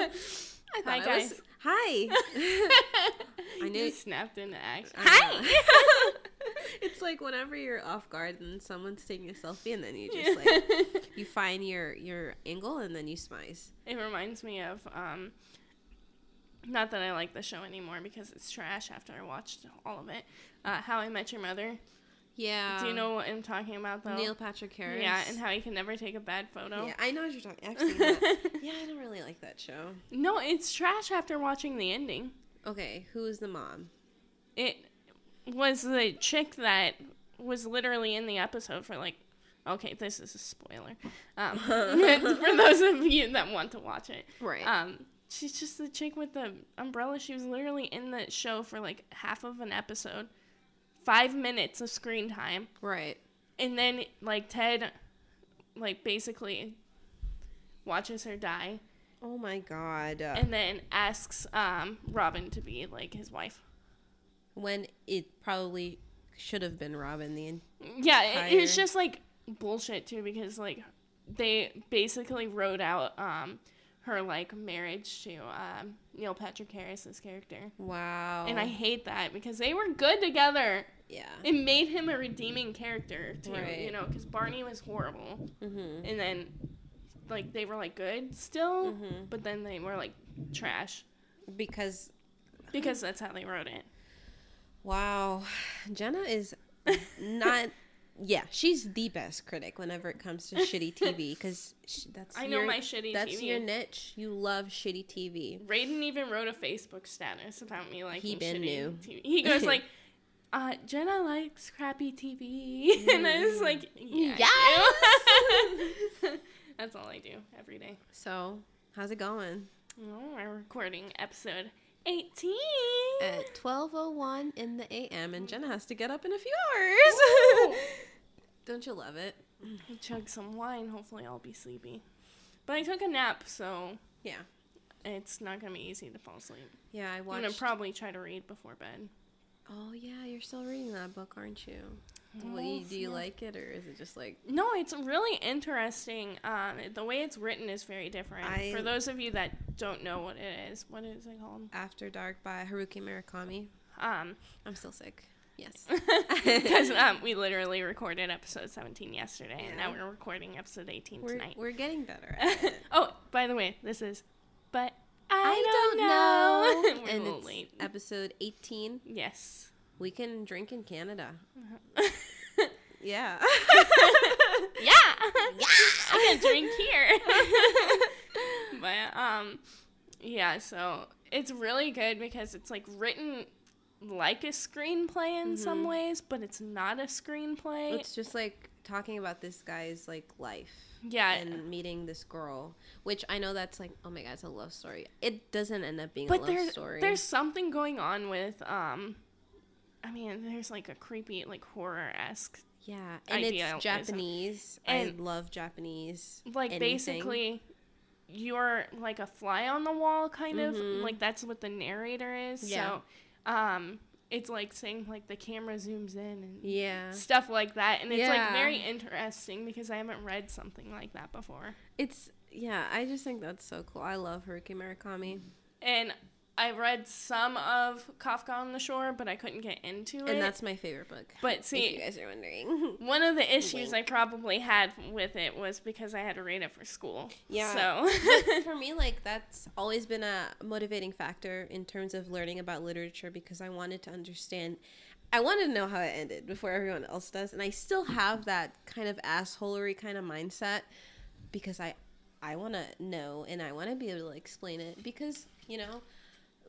I Hi, guys. was- Hi. I knew- You snapped into action. I know. it's like whenever you're off guard and someone's taking a selfie, and then you just like you find your your angle, and then you smize. It reminds me of um not that I like the show anymore because it's trash after I watched all of it. Uh, How I Met Your Mother. Yeah. Do you know what I'm talking about though? Neil Patrick Harris? Yeah, and how he can never take a bad photo. Yeah, I know what you're talking. That. yeah, I don't really like that show. No, it's trash after watching the ending. Okay, who is the mom? It was the chick that was literally in the episode for like okay, this is a spoiler. Um, for those of you that want to watch it. Right. Um, she's just the chick with the umbrella. She was literally in the show for like half of an episode, five minutes of screen time, right. and then like Ted, like basically watches her die, Oh my god. And then asks um Robin to be like his wife. when it probably should have been Robin the en- Yeah, it, it's just like bullshit too because like they basically wrote out um her like marriage to um Neil Patrick Harris's character. Wow. And I hate that because they were good together. yeah. It made him a redeeming character too, Right. you know, because Barney was horrible, mm-hmm. and then like they were like good still, Mhm. but then they were like trash Because because that's how they wrote it. wow, Jenna is not. Yeah, she's the best critic whenever it comes to shitty TV because that's I know your- my shitty That's TV. your niche. You love shitty TV. Raiden even wrote a Facebook status about me like He been knew. TV. He goes like, uh, "Jenna likes crappy TV," and I was like, "Yeah, do." That's all I do every day. So how's it going? Oh, we're recording episode eighteen. At twelve oh one in the a.m. and Jenna has to get up in a few hours. Don't you love it? I chug some wine. Hopefully, I'll be sleepy. But I took a nap, so Yeah. it's not gonna be easy to fall asleep. Yeah, I I'm gonna probably try to read before bed. oh yeah, you're still reading that book, aren't you? Do, Well, you, do you like it, or is it just like? No, it's really interesting. Um, the way it's written is very different. I- For those of you that don't know what it is, what is it called? After Dark by Haruki Murakami. Um, I'm still sick. Yes. because um, we literally recorded episode 17 yesterday, and now we're recording episode 18 we're, tonight. we're getting better at it. oh, by the way, this is, but I, don't, know. we're and it's late. episode 18. Yes. We can drink in Canada. Yeah. yeah. Yeah. I can drink here. but um, yeah. So it's really good because it's like written like a screenplay in some ways, but it's not a screenplay. it's just like talking about this guy's like life yeah. and meeting this girl, which I know that's like, oh my god, it's a love story. It doesn't end up being a love there's story. there's something going on with um. I mean, there's like a creepy, like horror esque, yeah, and idealism. it's Japanese. And- I love Japanese. like anything. basically, you're like a fly on the wall, kind of. Mhm. Like that's what the narrator is. Yeah. So, um, it's like saying like the camera zooms in and Yeah. stuff like that, and it's like very interesting because I haven't read something like that before. It's yeah, I just think that's so cool. I love Haruki Murakami. And I read some of Kafka on the Shore, but I couldn't get into it. And that's my favorite book. but if see, you guys are wondering. One of the issues I probably had with it was because I had to read it for school. Yeah. So for me, like that's always been a motivating factor in terms of learning about literature because I wanted to understand. I wanted to know how it ended before everyone else does, and I still have that kind of assholery kind of mindset because I, I want to know and I want to be able to explain it because you know.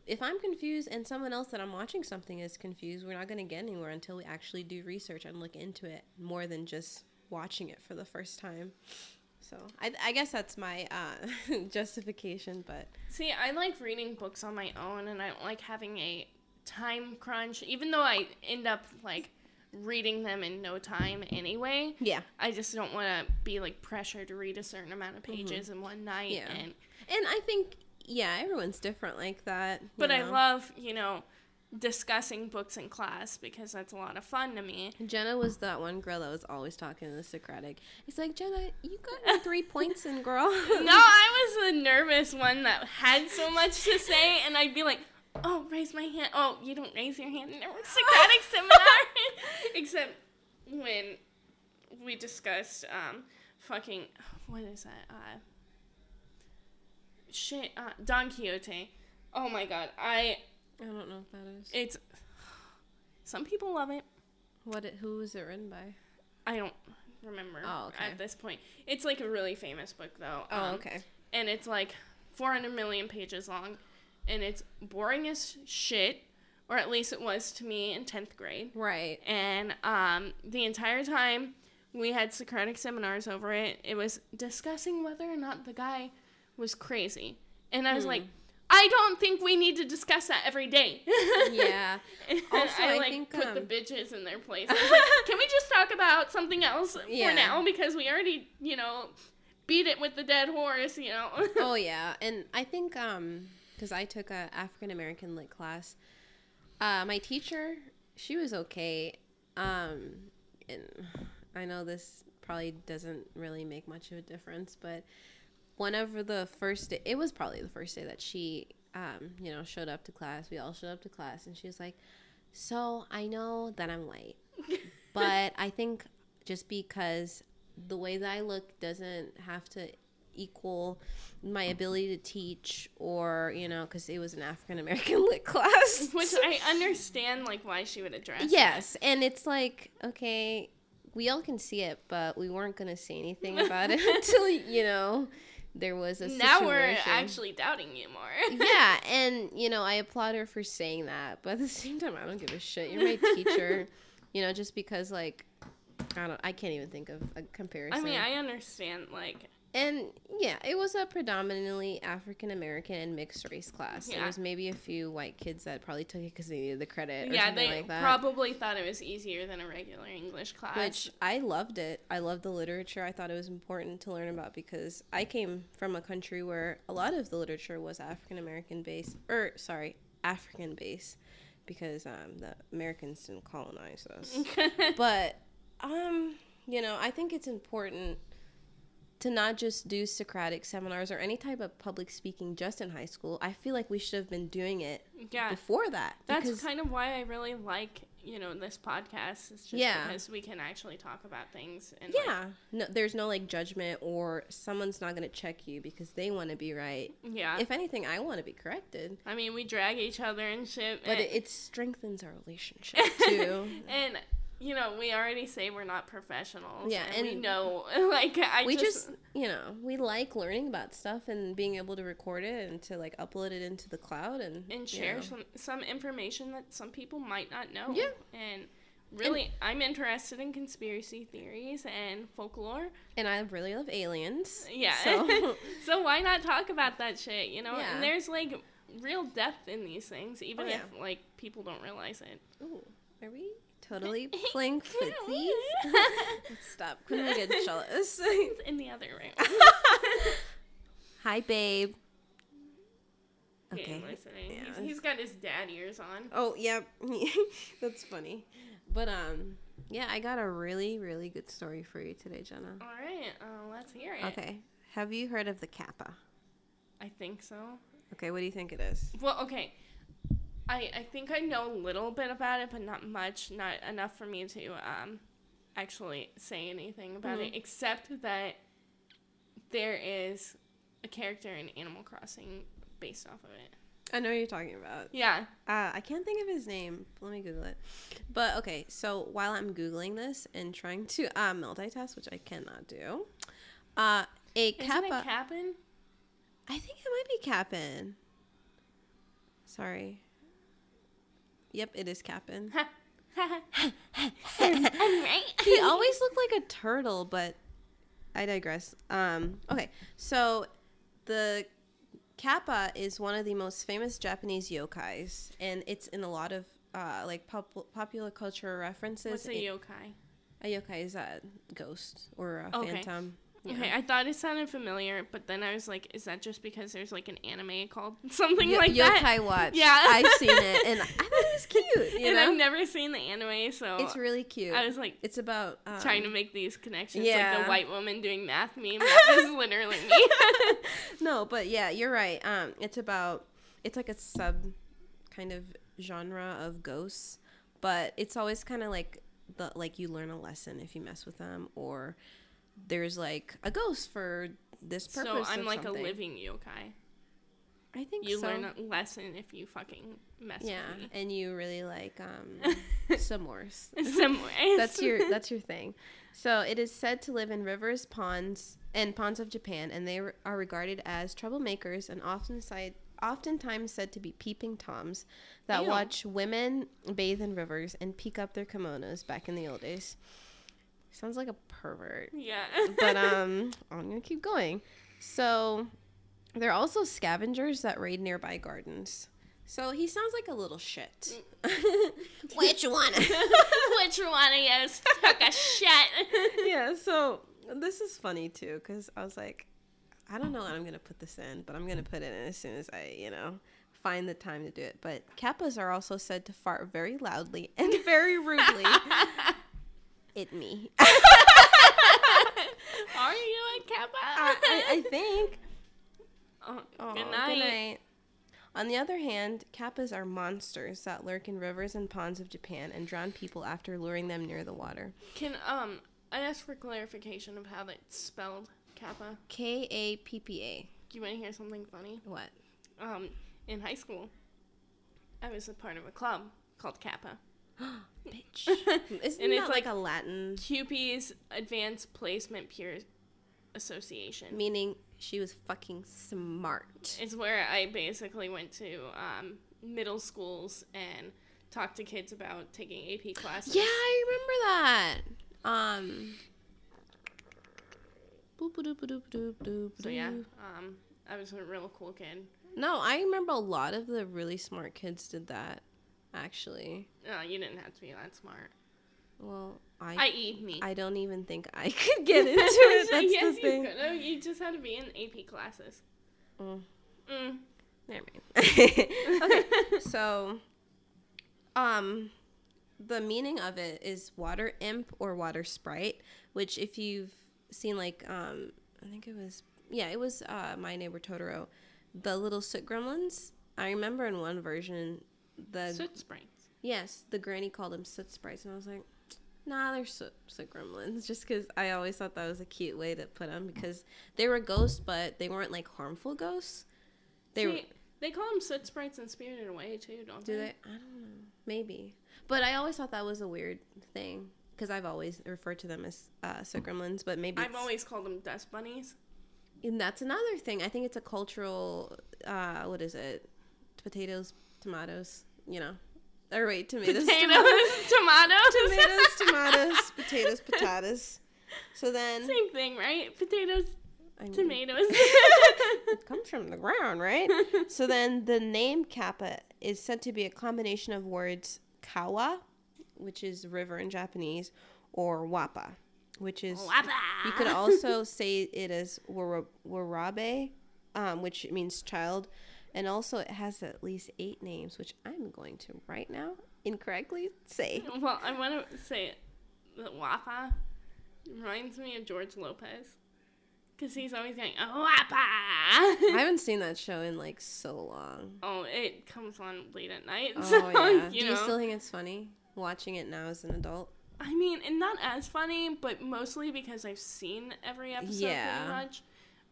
If I'm confused and someone else that I'm watching something is confused, we're not going to get anywhere until we actually do research and look into it more than just watching it for the first time. So I, I guess that's my uh, justification, but see, I like reading books on my own, and I don't like having a time crunch. Even though I end up like reading them in no time anyway. Yeah. I just don't want to be like pressured to read a certain amount of pages in one night. Mm-hmm. Yeah. And And I think, yeah, everyone's different like that. but I love you know discussing books in class because that's a lot of fun to me. Jenna was that one girl that was always talking to the Socratic. It's like, Jenna, you got three points in, girl. No, I was the nervous one that had so much to say, and I'd be like, "Oh, raise my hand." Oh, you don't raise your hand in a Socratic seminar, except when we discussed um, fucking what is that? Uh, shit, uh, Don Quixote. Oh my god, I I don't know if that is. it's some people love it. What? It, who was it written by? I don't remember Oh, okay. at this point. It's like a really famous book though. Oh, um, okay. and it's like 400 million pages long and it's boring as shit or at least it was to me in 10th grade Right. and um, the entire time we had socratic seminars over it it was discussing whether or not the guy was crazy and i was Hmm. like i don't think we need to discuss that every day Yeah. Also, I, I like think, put the um, bitches in their place. Like, Can we just talk about something else Yeah. for now? Because we already, you know, beat it with the dead horse. You know. oh yeah, and I think um because I took a African American lit class, uh, my teacher she was okay, um, and I know this probably doesn't really make much of a difference, but one of the first day, it was probably the first day that she um you know showed up to class. We all showed up to class, and she was like, "So I know that I'm white, but I think just because the way that I look doesn't have to equal my ability to teach or you know because it was an african american lit class Which I understand, like why she would address. that. yes and it's like okay we all can see it but we weren't gonna say anything about it until you know there was a Now we're actually doubting you more. yeah and you know i applaud her for saying that but at the same time i don't give a shit. You're my teacher you know just because like i don't i can't even think of a comparison I mean, I understand, like, and yeah, it was a predominantly African American and mixed race class. There was maybe a few white kids that probably took it because they needed the credit or yeah, something they like that. probably thought it was easier than a regular English class. which I loved it. I loved the literature. I thought it was important to learn about because I came from a country where a lot of the literature was African American based, or sorry, African based, because um, the Americans didn't colonize us. but um you know i think it's important to not just do socratic seminars or any type of public speaking just in high school i feel like we should have been doing it yeah, before that that's kind of why I really like, you know, this podcast. It's just Yeah. because we can actually talk about things. And like, yeah no, there's no like judgment or someone's not going to check you because they want to be right yeah. if anything i want to be corrected I mean, we drag each other and shit. but and- it, it strengthens our relationship too and you know, we already say we're not professionals. Yeah, and, we know, like, I we just, just you know we like learning about stuff and being able to record it and to like upload it into the cloud and and you share know. some some information that some people might not know. Yeah. and really, I'm interested in conspiracy theories and folklore. and I really love aliens. Yeah, So so why not talk about that shit? You know, Yeah. and there's like real depth in these things, even Oh, yeah. if like people don't realize it. Ooh, are we totally playing footsies? Stop. Couldn't we get jealous? It's in the other room. Hi, babe. Okay. listening. Yeah. He's, he's got his dad ears on. Oh, yep. That's funny. But um, yeah, I got a really, really good story for you today, Jenna. All right, uh, let's hear it. Okay. Have you heard of the Kappa? I think so. Okay, what do you think it is? Well, okay. I I think I know a little bit about it, but not much, not enough for me to um actually say anything about it, except that there is a character in Animal Crossing based off of it. I know what you're talking about. Yeah. Uh, I can't think of his name. Let me Google it. But okay, so while I'm Googling this and trying to uh, multitask, which I cannot do, uh, a Isn't Kappa. it Kapp'n? I think it might be Kapp'n. Sorry. Yep, it is Kapp'n. I'm right. he always looked like a turtle, but I digress. Um, okay, so the Kappa is one of the most famous Japanese yokais, and it's in a lot of uh, like pop- popular culture references. What's a yokai? a yokai is a ghost or a Okay. phantom. you Okay. I thought it sounded familiar, but then I was like, is that just because there's like an anime called something Yo- like yokai that? Yokai Watch. Yeah. I've seen it, and I thought it was cute. You and know, I've never seen the anime, so it's really cute. I was like it's about um, trying to make these connections, like yeah. the white woman doing math meme. That was literally me. no, but yeah, you're right. Um, it's about it's like a sub kind of genre of ghosts, but it's always kind of like the like you learn a lesson if you mess with them, or there's like a ghost for this purpose. so I'm like something. a living yokai. I think You so. learn a lesson if you fucking mess yeah, with me. and you really like um s'mores. Some ways. that's your that's your thing. So it is said to live in rivers, ponds, and ponds of Japan, and they re- are regarded as troublemakers and often side, oftentimes said to be peeping toms that Ew. watch women bathe in rivers and peek up their kimonos back in the old days. Sounds like a pervert, yeah. but um, I'm gonna keep going. So they're also scavengers that raid nearby gardens. So he sounds like a little shit. Which one? Which one of you took a shit? yeah, so this is funny too because I was like, I don't know when I'm gonna put this in, but I'm gonna put it in as soon as I, you know, find the time to do it. But kappas are also said to fart very loudly and very rudely. it me. Are you a kappa? I, I, I think. Oh, Oh, good night. On the other hand, kappas are monsters that lurk in rivers and ponds of Japan and drown people after luring them near the water. Can um I ask for clarification of how that's spelled kappa? K A P P A. Do you want to hear something funny? What? Um, in high school, I was a part of a club called Kappa. Bitch. Isn't And that it's like, like- a Latin QP's Advanced Placement Peer Association. meaning she was fucking smart? It's where I basically went to um, middle schools and talked to kids about taking AP classes. Yeah, I remember that. Um. So yeah, um, I was a real cool kid. No, I remember a lot of the really smart kids did that. Actually, Uh, you didn't have to be that smart. Well, I I.e. me. I don't even think I could get into it. That's yes, the thing. you could. No, you just had to be in AP classes. Mm. Mm. Never mind. okay, so, um, the meaning of it is water imp or water sprite, which if you've seen like, um, I think it was, yeah, it was uh, My Neighbor Totoro, the little soot gremlins. I remember in one version, the Soot sprites. yes, the granny called them soot sprites, and I was like. Nah, they're soot, soot gremlins. Just because I always thought that was a cute way to put them because they were ghosts, but they weren't like harmful ghosts. They were, they call them soot sprites in Spirited Away too, don't Do they? they? I don't know. Maybe. But I always thought that was a weird thing because I've always referred to them as uh, soot gremlins. But maybe I've always called them dust bunnies. and that's another thing. I think it's a cultural. Uh, what is it? Potatoes, tomatoes. You know, or wait, tomatoes, Potatoes, tomatoes, tomatoes. tomatoes, tomatoes, potatoes, potatoes. So then, Same thing, right? Potatoes, I mean, tomatoes. it comes from the ground, right? so then the name Kappa is said to be a combination of words kawa, which is river in Japanese, or wapa, which is Wappa. you could also say it as warabe, um, which means child, and also it has at least eight names, which I'm going to right now incorrectly say. Well, I want to say that Wapa reminds me of George Lopez. Because he's always going, oh, Wappa! I haven't seen that show in like so long. oh, it comes on late at night. Oh so, yeah. you Do know. you still think it's funny watching it now as an adult? I mean, and not as funny, but mostly because I've seen every episode Yeah. pretty much.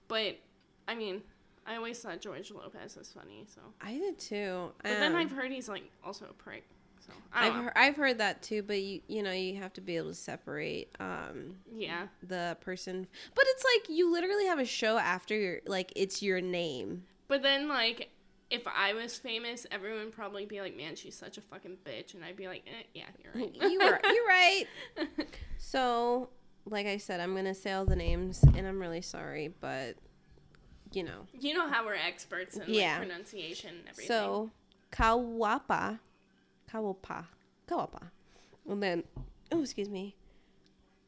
But, I mean, I always thought George Lopez was funny, so. I did too. But then Um, I've heard he's, like, also a prick. So, I've heard, I've heard that too, but you you know you have to be able to separate um Yeah. the person. But it's like you literally have a show after your like it's your name. But then, like, if I was famous, everyone would probably be like, man, she's such a fucking bitch. And I'd be like, eh, yeah, you're right. you were you're right. So like I said, I'm gonna say all the names, and I'm really sorry, but you know. you know how we're experts in Yeah. like, pronunciation and everything. So Kawapa Kawapa. Kawapa. And then, oh, excuse me.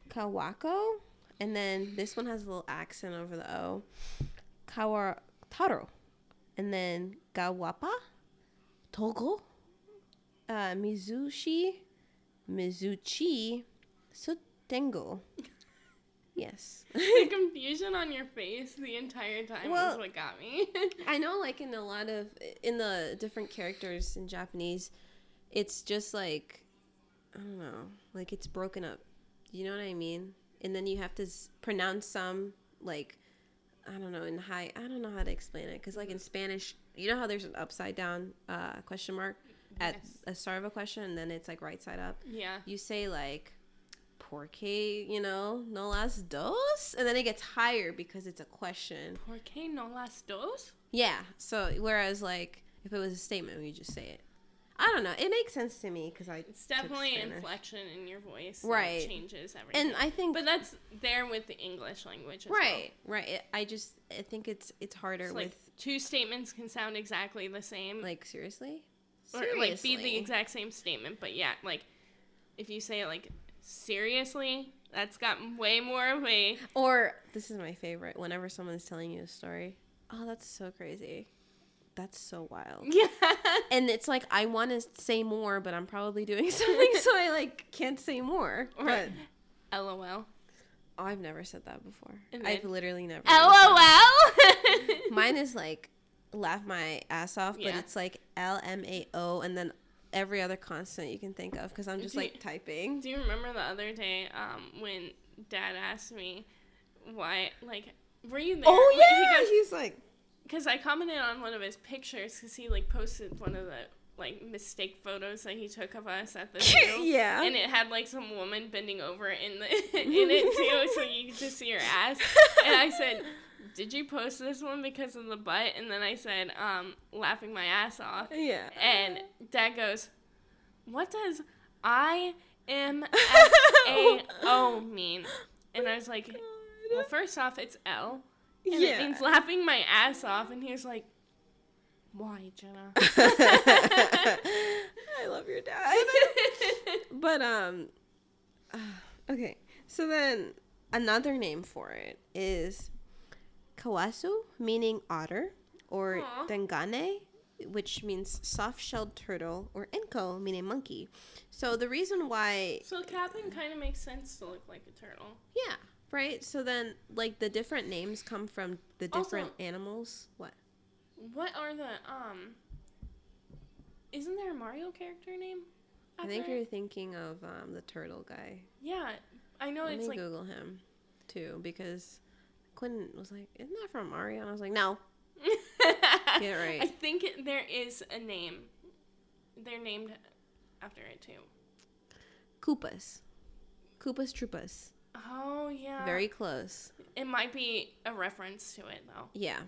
Kawako. And then this one has a little accent over the O. Kawataro. And then Kawapa, Togo. Uh, Mizushi. Mizuchi. Sutengo. Yes. the confusion on your face the entire time Well- was what got me. I know, like in a lot of in the different characters in Japanese, it's just like I don't know, like it's broken up. You know what I mean? And then you have to s- pronounce some like I don't know in high. I don't know how to explain it because like in Spanish, you know how there's an upside down uh, question mark at Yes. a start of a question, and then it's like right side up. yeah. You say like. Porque, you know, no las dos, and then it gets higher because it's a question. ¿Por qué no las dos? Yeah. So whereas like if it was a statement, we just say it. I don't know. It makes sense to me because I. It's definitely inflection in your voice. Right. changes everything. And I think but that's there with the English language as right, right. It, I just I think it's it's harder well. It's like with two statements can sound exactly the same. like seriously. or like be the exact same statement, but yeah, like if you say it like seriously, that's got way more of a Or this is my favorite. Whenever someone's telling you a story, oh, that's so crazy. That's so wild. yeah. And it's like I want to say more, but I'm probably doing something, so I like can't say more. But LOL. oh, I've never said that before. And I've literally never. LOL. Mine is like laugh my ass off, but it's like L M A O and then every other consonant you can think of because I'm just Do you- like typing. Do you remember the other day um, when Dad asked me why, like, were you there? Oh He yeah, goes, he's like, because I commented on one of his pictures because he like posted one of the like mistake photos that he took of us at the zoo. yeah. And it had like some woman bending over in the in it too, so you could just see her ass. And I said, "Did you post this one because of the butt?" And then I said, um, laughing my ass off. yeah. And Dad goes, "What does I M F A O mean?" And I was like, "Well, first off, it's L, and it means laughing my ass off." And he was like, "Why, Jenna?" I love your dad. but um, okay. So then another name for it is kawasu, meaning otter, or Aw. dengane, which means soft-shelled turtle, or enko, meaning monkey. So the reason why so Captain kind of makes sense to look like a turtle. Yeah, right. So then, like the different names come from the Also- different animals. What? What are the um? Isn't there a Mario character name? I think you're thinking of um, the turtle guy. Yeah, I know Let it's me like Google him too because Quinn was like, "Isn't that from Mario?" And I was like, "No." Get right. I think there is a name. They're named after it too. Koopas. Koopas Troopas. Oh yeah. Very close. It might be a reference to it though. Yeah.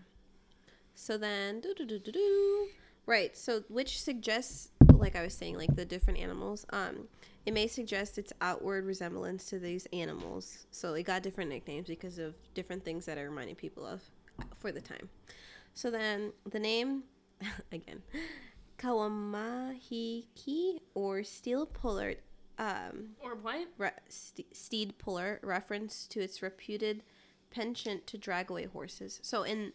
So then, do do do do do. Right. So, which suggests, like I was saying, like the different animals. Um, it may suggest its outward resemblance to these animals. So it got different nicknames because of different things that it reminded people of for the time. So then, the name, again, Kawamahiki or steel puller. Um, Or what? re- st- steed puller reference to its reputed penchant to drag away horses. So in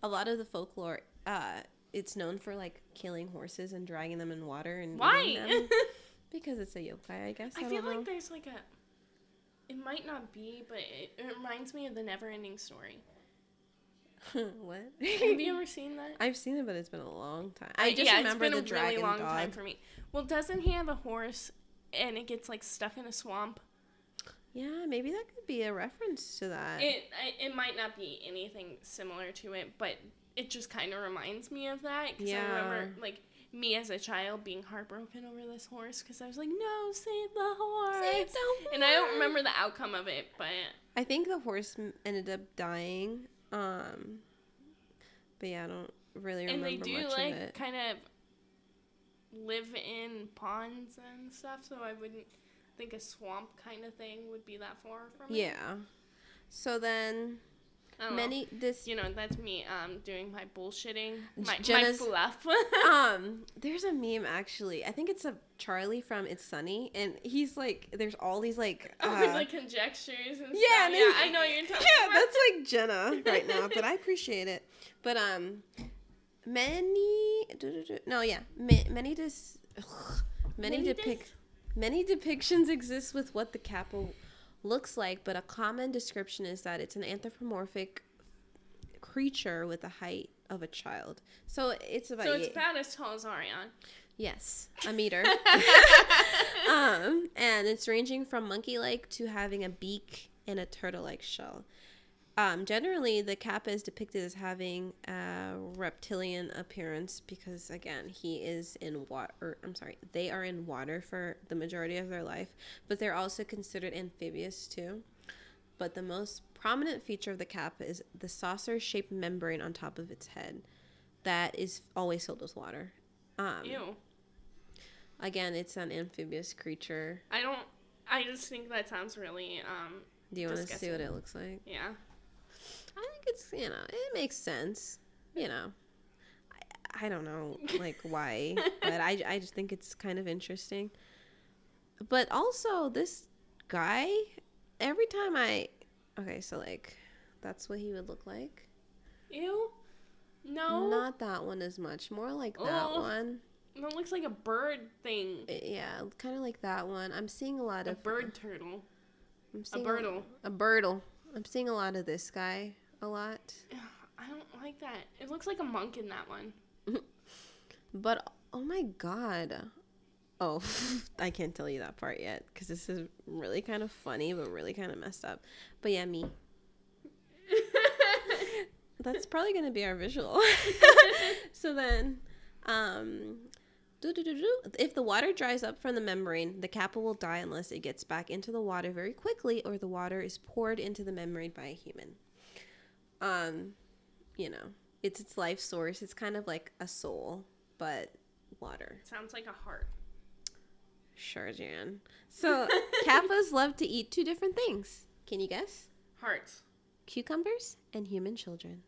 a lot of the folklore, uh, it's known for like killing horses and dragging them in water and Why? because it's a yokai, I guess. I, I feel know. like there's like a. It might not be, but it, it reminds me of the Never-Ending Story. what? Have you ever seen that? I've seen it, but it's been a long time. I just yeah, remember it's been the a dragon really long dog. time for me. Well, doesn't he have a horse, and it gets like stuck in a swamp? yeah, maybe that could be a reference to that. It it might not be anything similar to it, but it just kind of reminds me of that because I remember Yeah. like me as a child being heartbroken over this horse because I was like, "No, save the horse!" Save the and I don't remember the outcome of it, but I think the horse ended up dying. Um, but yeah, I don't really remember. and they do like it. kind of live in ponds and stuff, so I wouldn't think a swamp kind of thing would be that far from it. Yeah. So then, I. Many this You know, that's me um doing my bullshitting, my, my Jenna's- fluff. um there's a meme actually. I think it's a Charlie from It's Sunny and he's like there's all these like Oh, uh, with, like conjectures and yeah, stuff. and Yeah, I know you're talking Yeah, about. that's like Jenna right now, but I appreciate it. But um many no, yeah, ma- many dis many, Many depict many depictions exist with what the kappa looks like, but a common description is that it's an anthropomorphic creature with the height of a child. So it's about So it's about as tall as Ariane. yes, a meter. um, and it's ranging from monkey-like to having a beak and a turtle-like shell. Um, generally, the kappa is depicted as having a reptilian appearance because, again, he is in water. I'm sorry, they are in water for the majority of their life, but they're also considered amphibious too. But the most prominent feature of the kappa is the saucer-shaped membrane on top of its head that is always filled with water. Um, Ew. Again, it's an amphibious creature. I don't. I just think that sounds really um. Do you want to see what it looks like? Yeah. I think it's you know it makes sense. You know, I, I don't know like why, but I I just think it's kind of interesting. But also this guy, every time I okay, so like that's what he would look like. Ew. No. Not that one as much. More like that Oh. one. That looks like a bird thing. Uh, yeah, kind of like that one. I'm seeing a lot A of bird turtle. I'm seeing A birdle. A birdle. I'm seeing a lot of this guy. A lot. I don't like that. It looks like a monk in that one. But oh my god. Oh, I can't tell you that part yet because this is really kind of funny, but really kind of messed up. But yeah, me. That's probably gonna be our visual. so then, um. If the water dries up from the membrane, the kappa will die unless it gets back into the water very quickly, or the water is poured into the membrane by a human. Um, you know, it's its life source. It's kind of like a soul, but water. Sounds like a heart. Sure, Jan. So kappas love to eat two different things. Can you guess? Hearts. Cucumbers and human children.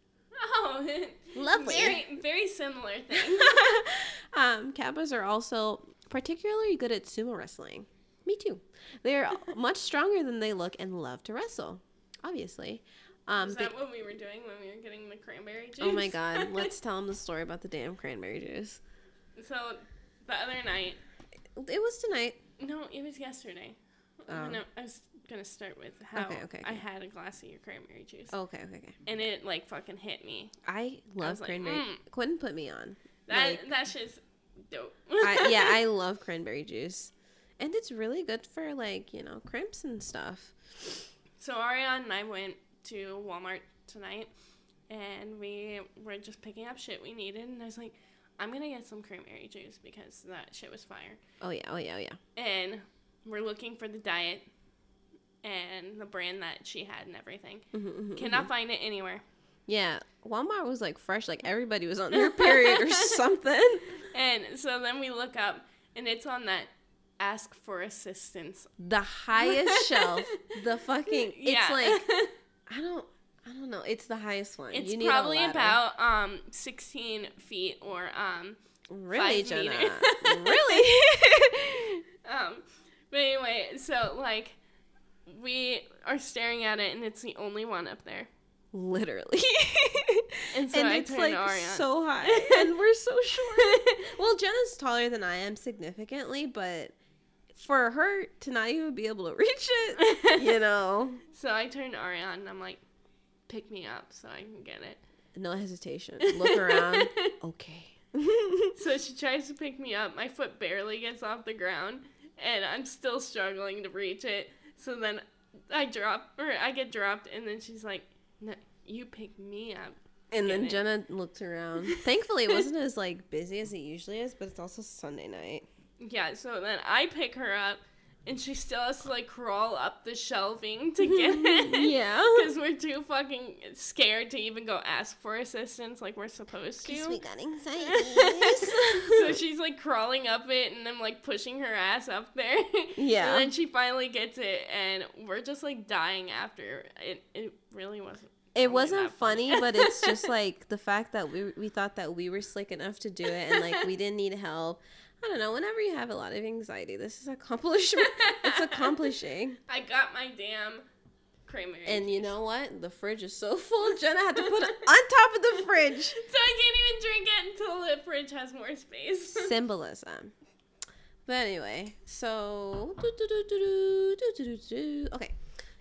Oh, Lovely. Very, very similar things. um, kappas are also particularly good at sumo wrestling. Me too. They're much stronger than they look and love to wrestle. Obviously. Um, Is that what we were doing when we were getting the cranberry juice? oh my god, let's tell them the story about the damn cranberry juice. So the other night, It was tonight. no, it was yesterday. Oh. No, I was gonna start with how Okay, okay, I had a glass of your cranberry juice, okay, okay, okay. and it like fucking hit me. I love like, cranberry. mm. Quentin put me on. That Like- that's just dope. I, yeah, I love cranberry juice, and it's really good for like you know cramps and stuff. So Ariane and I went to Walmart tonight, and we were just picking up shit we needed, and I was like, I'm gonna get some cranberry juice because that shit was fire. Oh yeah, oh yeah, oh yeah. And we're looking for the diet and the brand that she had and everything. Mhm, mhm, Cannot mhm. find it anywhere. Yeah, Walmart was like fresh, like everybody was on their period or something. And so then we look up, and it's on that ask for assistance. The highest shelf, the fucking. It's Yeah. like I don't, I don't know. It's the highest one. It's You need probably about um 16 feet or um really, five Jenna. really. um but anyway so like we are staring at it and it's the only one up there Literally. and so and I it's like to so high, and we're so short. well, Jenna's taller than I am significantly, but for her to not even be able to reach it, you know, so I turned to Ariane and I'm like pick me up so I can get it no hesitation. Look around. Okay. so she tries to pick me up my foot barely gets off the ground and I'm still struggling to reach it so then I drop or I get dropped and then she's like no, you pick me up And then it. Jenna looked around. Thankfully, it wasn't as like busy as it usually is, but it's also Sunday night. Yeah, so then I pick her up, and she still has to like crawl up the shelving to get it. yeah. Because we're too fucking scared to even go ask for assistance like we're supposed to. we got anxieties. so she's like crawling up it, and I'm like pushing her ass up there. Yeah. And then she finally gets it, and we're just like dying after. It, it really wasn't It wasn't funny. funny, but it's just like the fact that we we thought that we were slick enough to do it, and like we didn't need help. I don't know. Whenever you have a lot of anxiety, this is accomplishment. it's accomplishing. I got my damn cranberry. And you know what? The fridge is so full. Jenna had to put it on top of the fridge. So I can't even drink it until the fridge has more space. Symbolism. But anyway, so okay,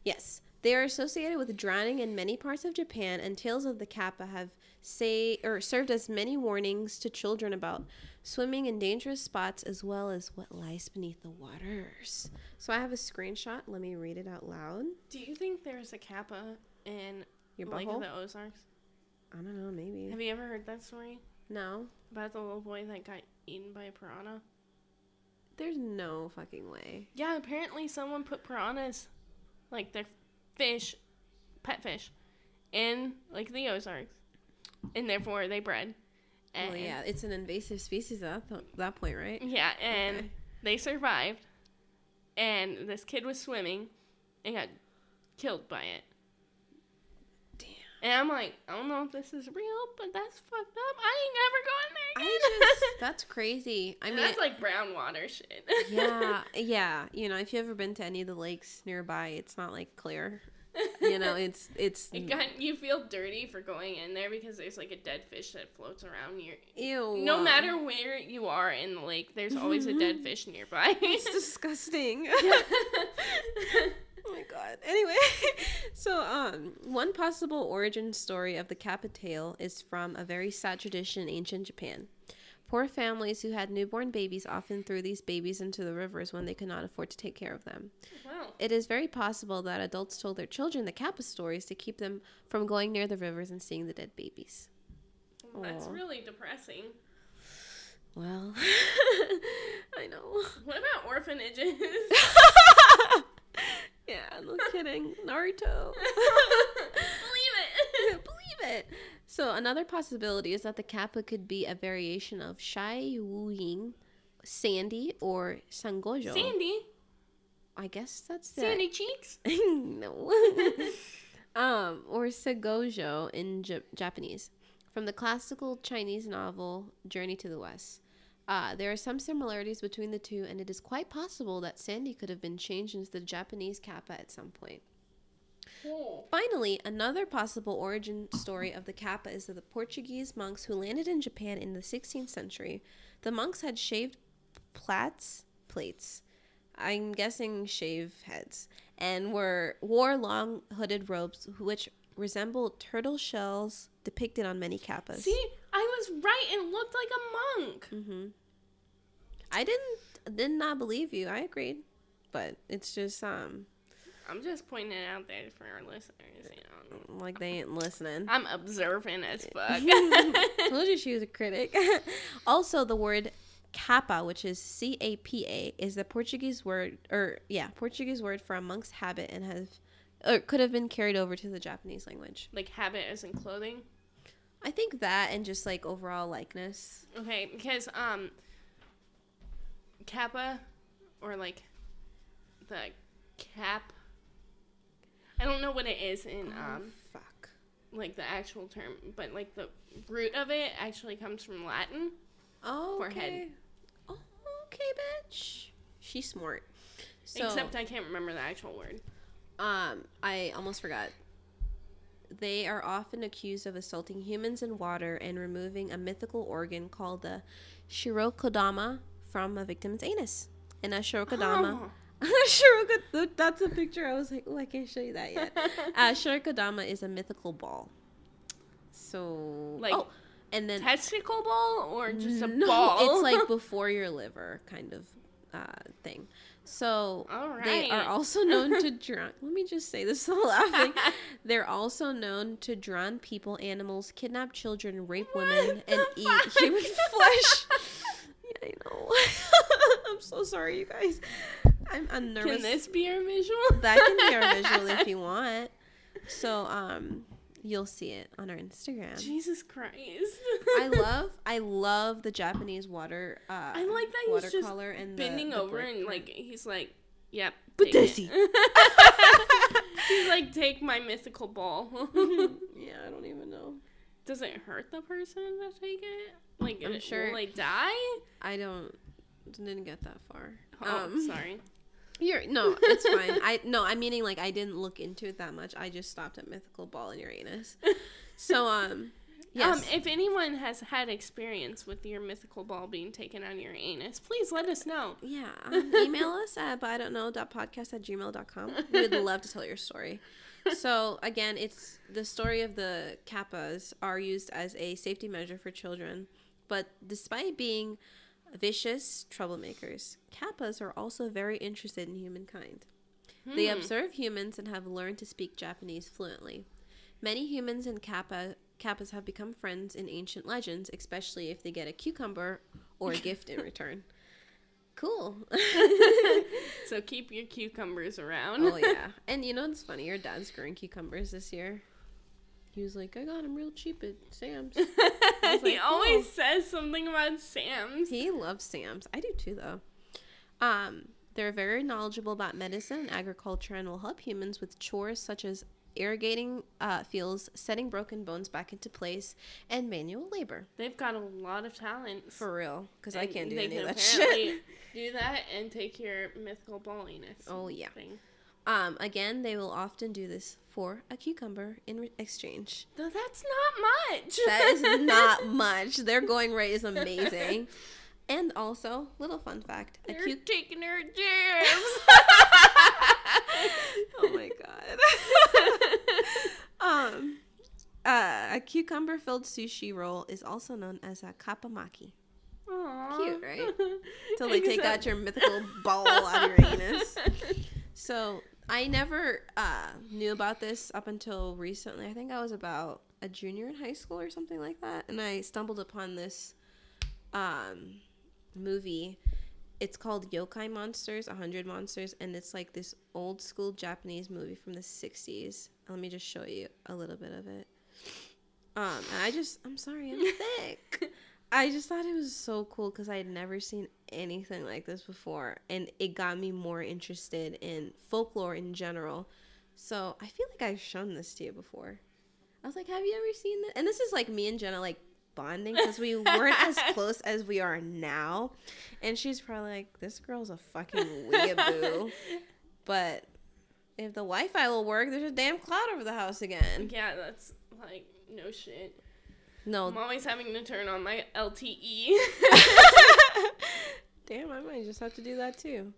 yes, they are associated with drowning in many parts of Japan, and tales of the kappa have say or served as many warnings to children about swimming in dangerous spots as well as what lies beneath the waters. So I have a screenshot. Let me read it out loud. Do you think there's a kappa in Your Lake butthole? of the Ozarks? I don't know. Maybe Have you ever heard that story no. about the little boy that got eaten by a piranha? There's no fucking way. Yeah, apparently someone put piranhas, like their fish, pet fish, in like the Ozarks, and therefore they bred. And, well, yeah, it's an invasive species at that, that point, right? Yeah, and Okay. they survived, and this kid was swimming, and got killed by it. Damn. And I'm like, I don't know if this is real, but that's fucked up. I ain't never going there again. I just that's crazy. I mean, that's like brown water shit. yeah, yeah. You know, if you've ever been to any of the lakes nearby, it's not like clear. You know, it's it's It got, you feel dirty for going in there because there's like a dead fish that floats around near. ew. No matter where you are in the lake, there's always a dead fish nearby. it's disgusting. Oh my god. Anyway, so um, one possible origin story of the kappa tail is from a very sad tradition in ancient Japan. Poor families who had newborn babies often threw these babies into the rivers when they could not afford to take care of them. wow. It is very possible that adults told their children the kappa stories to keep them from going near the rivers and seeing the dead babies. Well, that's Aw. really depressing. Well, I know. What about orphanages? yeah, no kidding. Naruto. It. So another possibility is that the kappa could be a variation of Sha Wujing, Sandy, or Sangojo. Sandy. I guess that's the- Sandy cheeks. no. um, or Segojo in J- Japanese, from the classical Chinese novel Journey to the West. Uh, there are some similarities between the two, and it is quite possible that Sandy could have been changed into the Japanese kappa at some point. Finally, another possible origin story of the kappa is of the Portuguese monks who landed in Japan in the 16th century. The monks had shaved plaits, plates, I'm guessing shave heads, and were wore long hooded robes which resembled turtle shells depicted on many kappas. See, I was right. It looked like a monk. hmm I didn't did not believe you. I agreed, but it's just um I'm just pointing it out there for our listeners. You know, like they ain't listening. I'm observant as fuck. told you she was a critic. also, the word kappa, which is C A P A, is the Portuguese word, or yeah, Portuguese word for a monk's habit, and has or could have been carried over to the Japanese language. like habit as in clothing. I think that, and just like overall likeness. Okay, because um, kappa, or like the cap. I don't know what it is in um fuck. like the actual term, but like the root of it actually comes from Latin. Oh, Forehead. okay. Oh, okay, bitch. She's smart. So, Except I can't remember the actual word. Um, I almost forgot. They are often accused of assaulting humans in water and removing a mythical organ called the shirikodama from a victim's anus. And a shirikodama, Oh. Shiroka- that's a picture. I was like, oh, I can't show you that yet. uh, shirikodama is a mythical ball. So, Like, oh, and then Testicle ball or just a no, ball? It's like before your liver kind of uh, thing. So All they are also known to drown. Let me just say this while laughing. They're also known to drown people, animals, kidnap children, rape women, and the eat human flesh. yeah, I know. I'm so sorry, you guys. I'm, I'm nervous. Can this be our visual? that can be our visual if you want. So um, you'll see it on our Instagram. Jesus Christ. I love I love the Japanese water uh I like that he's just watercolor and bending the over and like he's like, yep. But does he? He's like, take my mythical ball. yeah, I don't even know. Does it hurt the person to take it? Like, I'm it, sure- will they die? I don't didn't get that far. Oh, Um, sorry. You're no, it's fine. I no, I'm meaning like I didn't look into it that much. I just stopped at mythical ball in Uranus. So um, yes, Um, if anyone has had experience with your mythical ball being taken on your anus, please let us know. yeah, um, email us at but I don't know podcast at gmail.com. We would love to tell your story. So again, it's the story of the kappas are used as a safety measure for children, but despite being vicious troublemakers, kappas are also very interested in humankind. They Hmm. observe humans and have learned to speak Japanese fluently. Many humans and kappa kappas have become friends in ancient legends, especially if they get a cucumber or a gift in return. Cool. So keep your cucumbers around. oh yeah. And you know what's funny? Your dad's growing cucumbers this year. He was like, I got them real cheap at Sam's. he always "Cool." says something about Sam's. He loves Sam's. I do too, though. Um, they're very knowledgeable about medicine and agriculture and will help humans with chores such as irrigating uh, fields, setting broken bones back into place, and manual labor. They've got a lot of talent. For real, because I can't do any of that shit. Do that and take your mythical balliness. Oh, yeah. Thing. Um, again, they will often do this for a cucumber in re- exchange. No, that's not much. That is not much. Their going rate is amazing. And also, little fun fact: a They're cucumber. taking her jams. oh my god. um, uh, a cucumber-filled sushi roll is also known as a kappamaki. Aw. Cute, right? Till they take out your mythical ball out of your anus. So I never uh, knew about this up until recently. I think I was about a junior in high school or something like that, and I stumbled upon this um, movie. It's called Yokai Monsters, 100 Monsters, and it's like this old school Japanese movie from the 60s. Let me just show you a little bit of it. Um, and I just, I'm sorry, I'm thick. I just thought it was so cool because I had never seen anything like this before, and it got me more interested in folklore in general. So I feel like I've shown this to you before. I was like, "Have you ever seen this?" And this is like me and Jenna like bonding because we weren't as close as we are now, and she's probably like, "This girl's a fucking weeaboo," but if the Wi-Fi will work, there's a damn cloud over the house again. yeah, that's like no shit. No, I'm always having to turn on my. LTE. Damn, I might just have to do that too.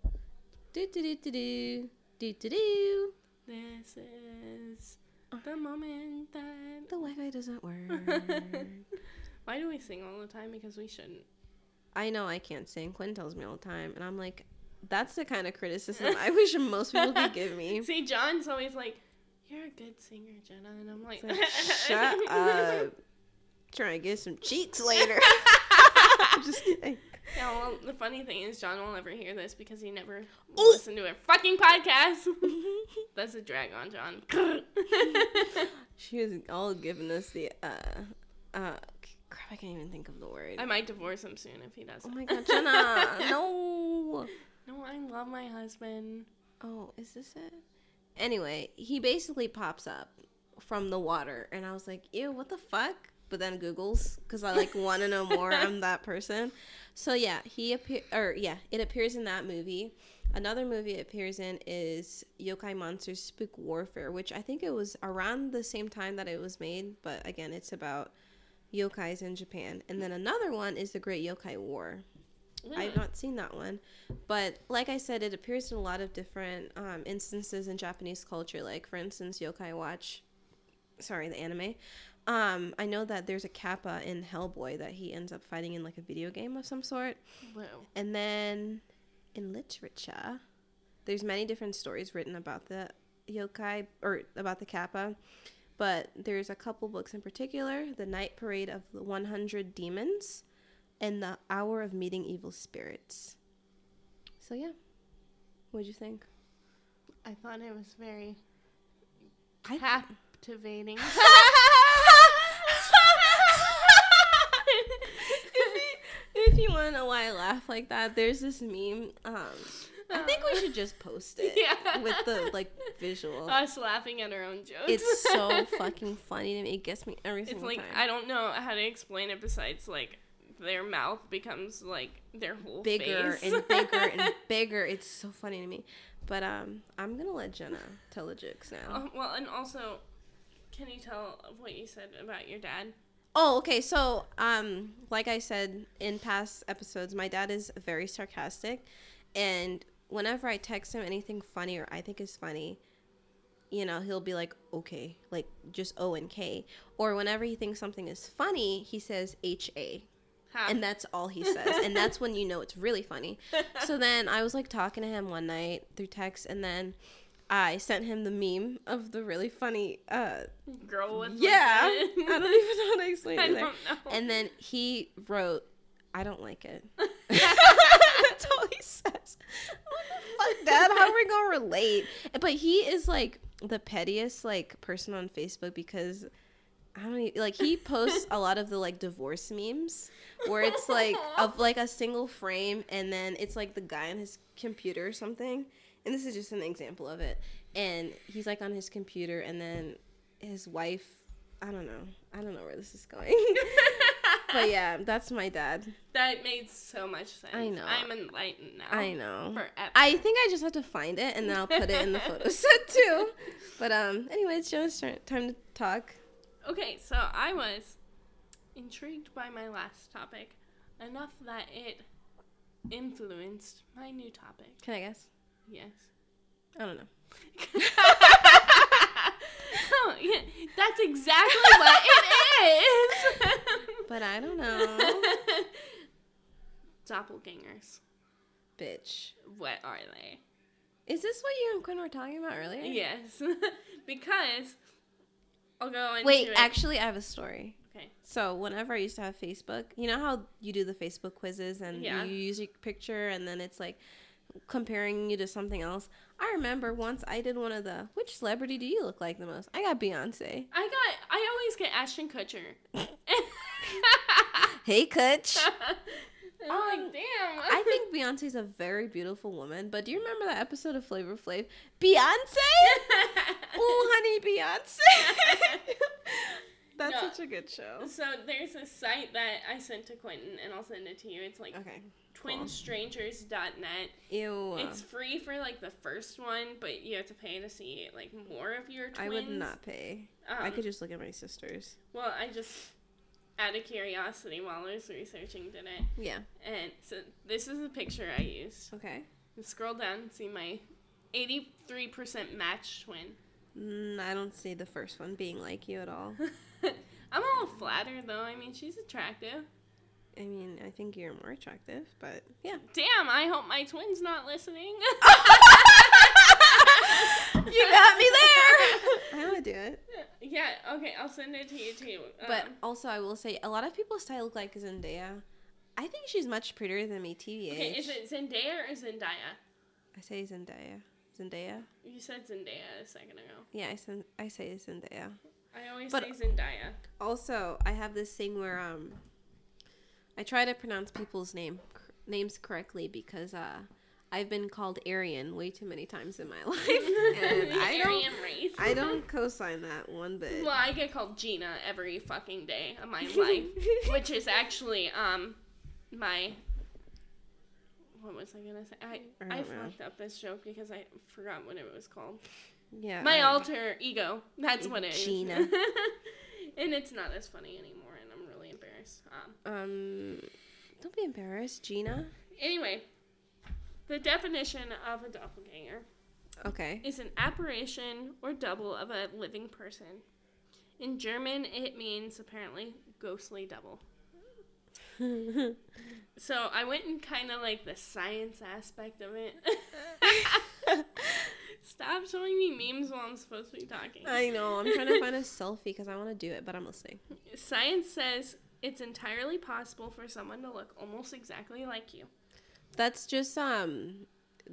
Do do do do do do do do. this is the moment that. The Wi-Fi doesn't work. Why do we sing all the time? Because we shouldn't. I know I can't sing. Quinn tells me all the time, and I'm like, that's the kind of criticism I wish most people could give me. See, John's always like, "You're a good singer, Jenna," and I'm like, like, Shut up. Trying to get some cheeks later. I'm just kidding. Yeah, well, the funny thing is, John will never hear this because he never Ooh. listened to a fucking podcast. That's a drag on John. She was all giving us the uh uh crap. I can't even think of the word. I might divorce him soon if he doesn't. Oh my god, Jenna! no. No, I love my husband. Oh, is this it? Anyway, he basically pops up from the water, and I was like, "Ew, what the fuck?" But then Google's because I like want to know more. I'm that person. So yeah, he appear or yeah, it appears in that movie. Another movie it appears in is Yokai Monsters Spook Warfare, which I think it was around the same time that it was made, but again, it's about yokais in Japan. And then another one is The Great Yokai War. I've not seen that one, but like I said, it appears in a lot of different um, instances in Japanese culture. Like for instance, Yokai Watch, sorry, the anime. Um, I know that there's a kappa in Hellboy that he ends up fighting in like a video game of some sort, Whoa. and then in literature, there's many different stories written about the yokai or about the kappa. But there's a couple books in particular: The Night Parade of the 100 Demons and The Hour of Meeting Evil Spirits. So yeah, what'd you think? I thought it was very captivating. if you, want to know why I laugh like that, there's this meme. Um, I think we should just post it Yeah. with the like visual. Us laughing at our own jokes. it's so fucking funny to me. It gets me every time. It's single like time. I don't know how to explain it besides like their mouth becomes like their whole bigger face. and bigger and bigger. It's so funny to me. But um, I'm gonna let Jenna tell the jokes now. Oh, well, and also, can you tell what you said about your dad? Oh, okay. So, um, like I said in past episodes, my dad is very sarcastic, and whenever I text him anything funny or I think is funny, you know, he'll be like, "Okay," like just O and K. Or whenever he thinks something is funny, he says H A, Ha. and that's all he says, and that's when you know it's really funny. So then I was like talking to him one night through text, and then I sent him the meme of the really funny uh, girl with yeah, I don't even know how to explain I it. either. don't know. And then he wrote, "I don't like it." That's all he says. What the fuck, Dad. How are we gonna relate? But he is like the pettiest like person on Facebook because I don't even, like he posts a lot of the like divorce memes where it's like of like a single frame and then it's like the guy on his computer or something. And this is just an example of it. And he's like on his computer and then his wife I don't know. I don't know where this is going. but yeah, that's my dad. that made so much sense. I know. I'm enlightened now. I know. Forever. I think I just have to find it and then I'll put it in the photo set too. But um anyway, it's Joe's turn time to talk. Okay, so I was intrigued by my last topic enough that it influenced my new topic. Can I guess? Yes. I don't know. oh, yeah, that's exactly what it is. But I don't know. Doppelgangers. Bitch. What are they? Is this what you and Quinn were talking about earlier? Yes, because I'll go into Wait, it. actually I have a story. Okay. So whenever I used to have Facebook, you know how you do the Facebook quizzes and Yeah. you use your picture and then it's like comparing you to something else. I remember once I did one of the which celebrity do you look like the most? I got Beyonce. I got. I always get Ashton Kutcher. Hey Kutch. I'm like, um, damn. I think Beyonce's a very beautiful woman, but do you remember that episode of Flavor Flav? Beyonce? oh, honey, Beyonce. That's No. such a good show. So there's a site that I sent to Quentin, and I'll send it to you. It's like Okay. twinstrangers.net. Ew. It's free for like the first one, but you have to pay to see like more of your twins. I would not pay. Um, I could just look at my sisters. Well, I just out of curiosity while I was researching did it, Yeah. and so this is a picture I used. Okay. And scroll down and see my 83% match twin. Mm, I don't see the first one being like you at all. I'm a little flattered though. I mean, she's attractive. I mean, I think you're more attractive, but yeah. Damn, I hope my twin's not listening. you got me there. I to do it. yeah, okay, I'll send it to you too. But Um, also, I will say, a lot of people I look like Zendaya. I think she's much prettier than me, TVH. okay, is it Zendaya or Zendaya? I say Zendaya. Zendaya? You said Zendaya a second ago. Yeah, I, sen- I say Zendaya. I always But- say Zendaya. Also, I have this thing where um, I try to pronounce people's name names correctly because uh, I've been called Aryan way too many times in my life, and I don't, race. I don't co-sign that one bit. Well, I get called Gina every fucking day of my life, which is actually um my. What was I gonna say? I I I, fucked up this joke because I forgot what it was called. Yeah, My I- alter ego. That's what it is. Gina. and it's not as funny anymore, and I'm really embarrassed. Um. Um, don't be embarrassed, Gina. Anyway, the definition of a doppelganger Okay. is an apparition or double of a living person. In German, it means apparently ghostly double. So I went in kind of like the science aspect of it. Stop showing me memes while I'm supposed to be talking. I know. I'm trying to find a selfie because I want to do it, but I'm listening. Science says it's entirely possible for someone to look almost exactly like you. That's just um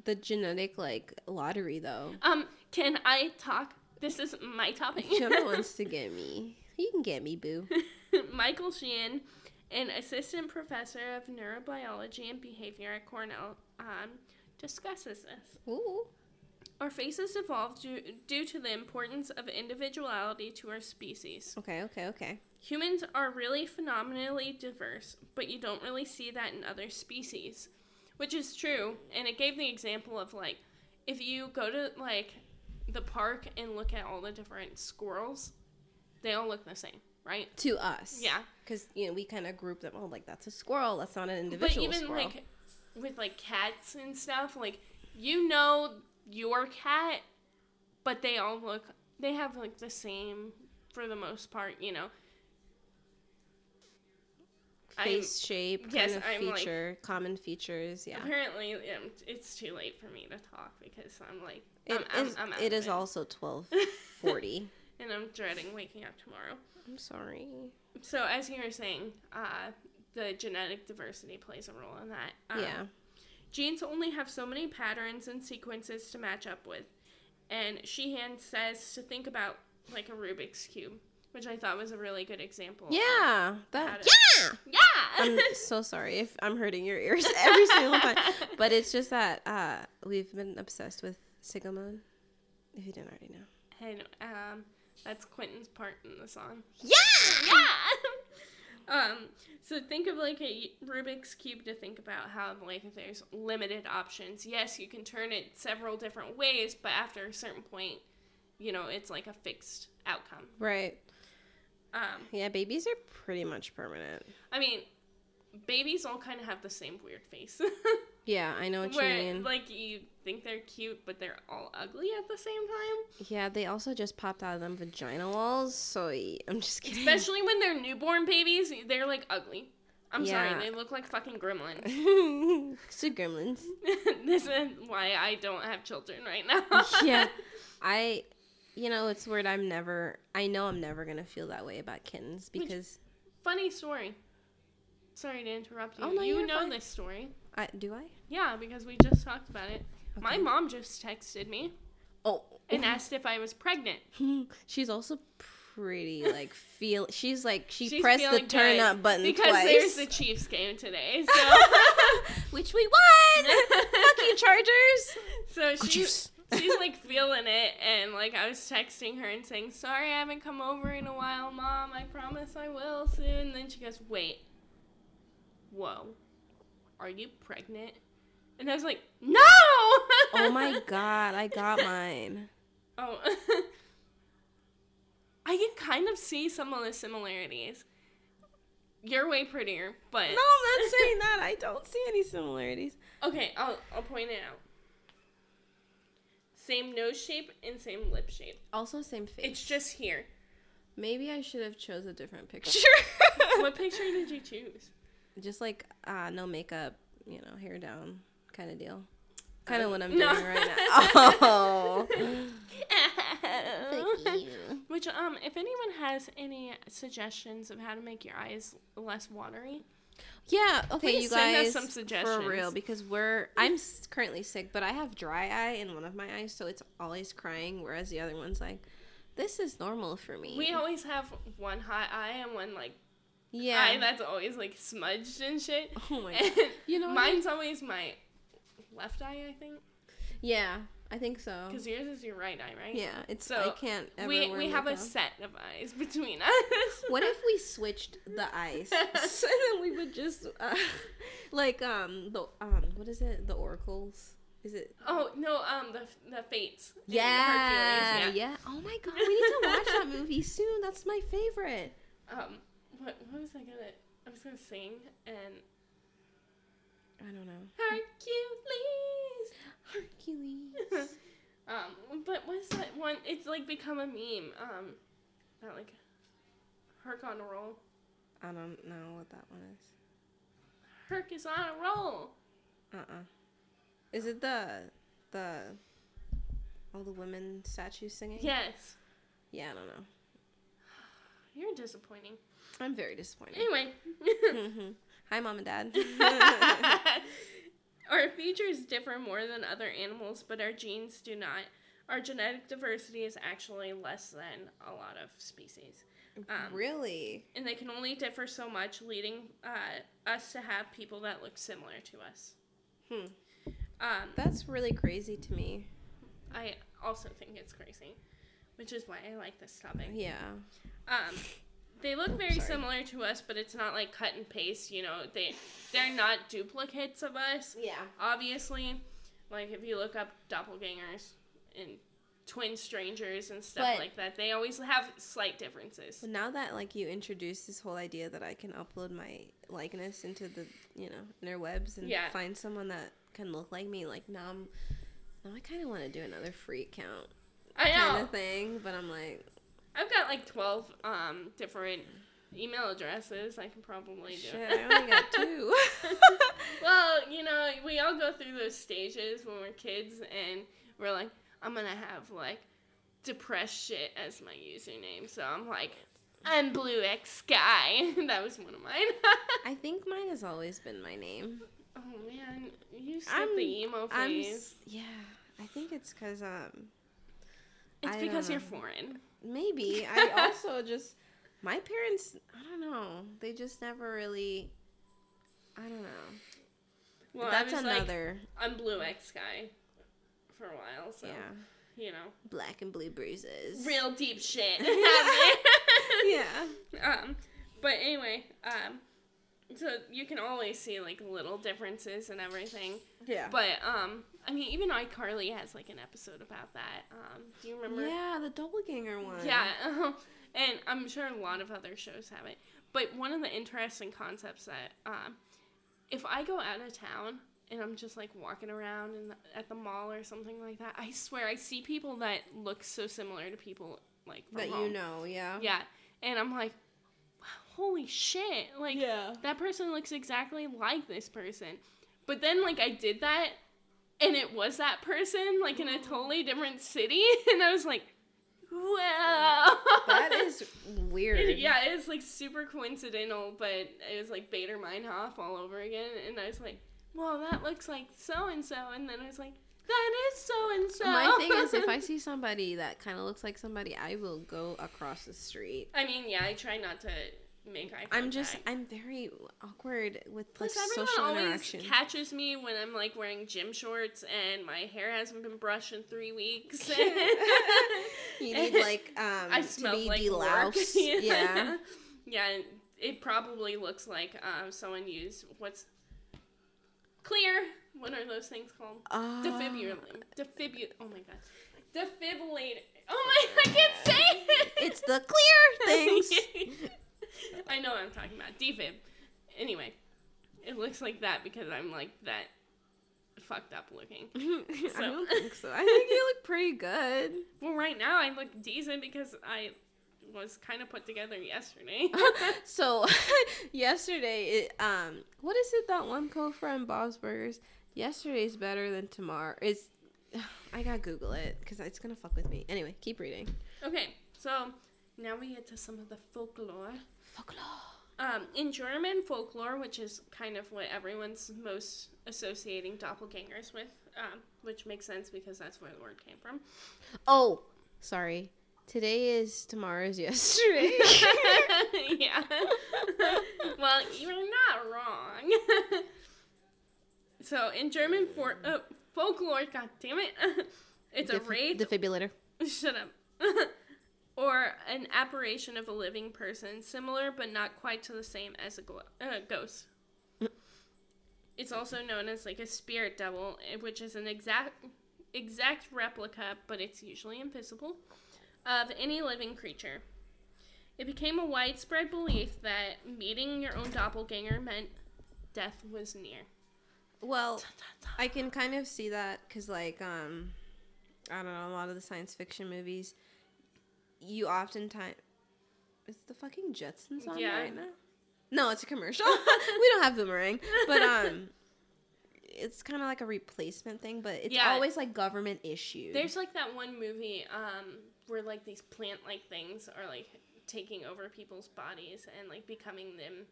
the genetic like lottery though. Um, can I talk? This is my topic. Jonah wants to get me. You can get me, boo. Michael Sheehan, an assistant professor of neurobiology and behavior at Cornell, um, discusses this. Ooh. Our faces evolved due, due to the importance of individuality to our species. Okay, okay, okay. Humans are really phenomenally diverse, but you don't really see that in other species, which is true. And it gave the example of like, if you go to like the park and look at all the different squirrels, they all look the same, right? To us. Yeah. Because, you know, we kind of group them. Oh, like, that's a squirrel. That's not an individual but even squirrel. like with like cats and stuff, like you know your cat, but they all look they have like the same for the most part, you know. I'm- Face shape, kind yes, of I'm, like- feature, common features. Yeah. Apparently, um, it's too late for me to talk because I'm like It I'm, is- I'm, I'm out it is also 1240. and I'm dreading waking up tomorrow. I'm sorry. So as you were saying, uh, the genetic diversity plays a role in that. Um, yeah. Genes only have so many patterns and sequences to match up with. And Sheehan says to think about like a Rubik's Cube, which I thought was a really good example. Yeah. That. Yeah. Yeah! I'm so sorry if I'm hurting your ears every single time. But it's just that uh, we've been obsessed with Sigmund. If you didn't already know. and um, that's Quentin's part in the song. Yeah. Yeah! Um, so think of like a Rubik's Cube to think about how like there's limited options. Yes, you can turn it several different ways, but after a certain point, you know, it's like a fixed outcome. Right. Um, Yeah, babies are pretty much permanent. I mean, babies all kind of have the same weird face. Yeah, I know what you mean. like you think they're cute, but they're all ugly at the same time. Yeah, they also just popped out of them vagina walls, so I'm just kidding. Especially when they're newborn babies, they're like ugly. I'm Yeah. sorry, they look like fucking gremlins. so gremlins. this is why I don't have children right now. yeah. I you know, it's weird I'm never I know I'm never gonna feel that way about kittens Which- because Funny story. Sorry to interrupt you. Oh, no, you know fine. this story. I do I? Yeah, because we just talked about it. My mom just texted me Oh and asked if I was pregnant. she's also pretty like feel she's like she She's pressed the turn up button because twice. there's the Chiefs game today. So which we won. Fuck you, Chargers. So she's, she's like feeling it, and like I was texting her and saying, "Sorry, I haven't come over in a while, mom. I promise I will soon." And then she goes, "Wait, whoa, are you pregnant?" And I was like, "No!" Oh my god, I got mine. Oh, I can kind of see some of the similarities. You're way prettier, but No, I'm not saying that. I don't see any similarities. okay, I'll I'll point it out. Same nose shape and same lip shape. Also, same face. It's just here. Maybe I should have chose a different picture. what picture did you choose? Just like uh, no makeup, you know, hair down kind of deal. Kind of what I'm no. doing right now. Oh. Thank you. Which um, if anyone has any suggestions of how to make your eyes less watery, Yeah, okay, Please you send us guys. some suggestions. For real, because we're I'm currently sick, but I have dry eye in one of my eyes, so it's always crying, whereas the other one's like, this is normal for me. we always have one hot eye and one like yeah. eye that's always like smudged and shit. oh my And god. You know what? mine's always my left eye, I think, Yeah, I think so. because yours is your right eye, right? Yeah, it's So, I can't ever We we have a set of eyes between us. What if we switched the eyes? so then we would just uh, like um the um what is it? The oracles? Is it? Oh no, um, the the fates. in Yeah, yeah. Oh my god, we need to watch that movie soon. That's my favorite. Um, what what was I gonna? I was gonna sing and I don't know. Hercules. Hercules. um, but what's that one? It's like become a meme. Um, not like Herc on a roll. I don't know what that one is. Herc is on a roll. Uh uh Is it the the all the women statues singing? Yes, Yeah, I don't know. you're disappointing. I'm very disappointed. Anyway. Mhm. Hi, mom and dad. our features differ more than other animals, but our genes do not. Our genetic diversity is actually less than a lot of species. Um, really? and they can only differ so much, leading uh, us to have people that look similar to us. Hmm. Um, That's really crazy to me. I also think it's crazy, which is why I like this topic. Yeah. Um, they look Oops, very sorry. similar to us, but it's not like cut and paste. You know, they they're not duplicates of us. Yeah. Obviously, like if you look up doppelgangers and twin strangers and stuff But- like that, they always have slight differences. But now that like you introduced this whole idea that I can upload my likeness into the you know interwebs and Yeah. find someone that can look like me, like now I'm now I kind of want to do another free account I kind of thing, but I'm like, I've got like twelve um different email addresses. I can probably do. shit, I only got two. well, you know, we all go through those stages when we're kids, and we're like, I'm gonna have like depressed shit as my username. So I'm like, I'm Blue X Sky. that was one of mine. I think mine has always been my name. oh man, you skipped I'm- the emo I'm phase. s- yeah. I think it's because um it's I because you're foreign. Maybe I also just my parents I don't know they just never really I don't know. Well, That's was like, another I'm Blue X guy for a while, so yeah you know, black and blue bruises. real deep shit. yeah. Um, but anyway, um, so you can always see like little differences and everything. Yeah. But um, I mean, even iCarly has like an episode about that. Um, do you remember? Yeah, the doppelganger one. Yeah, and I'm sure a lot of other shows have it. But one of the interesting concepts that um, if I go out of town and I'm just like walking around in the, at the mall or something like that, I swear I see people that look so similar to people like That you know, yeah. Yeah, and I'm like, holy shit! Like Yeah. that person looks exactly like this person. But then like I did that and it was that person like in a totally different city and I was like, wow. That is weird. yeah, it's like super coincidental, but it was like Baader Meinhof all over again and I was like, well, that looks like so and so and then I was like, that is so and so. My thing is if I see somebody that kind of looks like somebody, I will go across the street. I mean, yeah, I try not to make eye contact. I'm just I'm very awkward with like Plus, everyone social always interaction. catches me when I'm like wearing gym shorts and my hair hasn't been brushed in three weeks. you need like um I to be like deloused. yeah. yeah. It probably looks like um, someone used what's clear. What are those things called? Uh, Defibrillator. Defibul. Oh my god. Defibrillator. Oh my! I can't say it. It's the clear things. I know what I'm talking about. Defib. Anyway, it looks like that because I'm like that fucked up looking. I don't think so. I think you look pretty good. Well, right now I look decent because I was kind of put together yesterday. so yesterday, it, um, what is it that one co from Bob's Burgers? Yesterday's better than tomorrow. Is I gotta Google it because it's gonna fuck with me. Anyway, keep reading. okay, so now we get to some of the folklore. Folklore. Um, in German folklore, which is kind of what everyone's most associating doppelgangers with, um, which makes sense because that's where the word came from. Oh, sorry. Today is tomorrow's yesterday. yeah. well, you're not wrong. so in German for uh, folklore, god damn it, it's a Def- wraith. defibrillator. shut up. or an apparition of a living person, similar but not quite to the same as a glo- uh, ghost. it's also known as like a spirit devil, eh, which is an exact exact replica, but it's usually invisible, of any living creature. It became a widespread belief that meeting your own doppelganger meant death was near. Well, I can kind of see that because, like, um, I don't know, a lot of the science fiction movies, you oftentimes. Is the fucking Jetsons on Yeah. right now? No, it's a commercial. we don't have boomerang, but um, it's kind of like a replacement thing. But it's Yeah. always like government issues. There's like that one movie um, where like these plant-like things are like taking over people's bodies and like becoming them.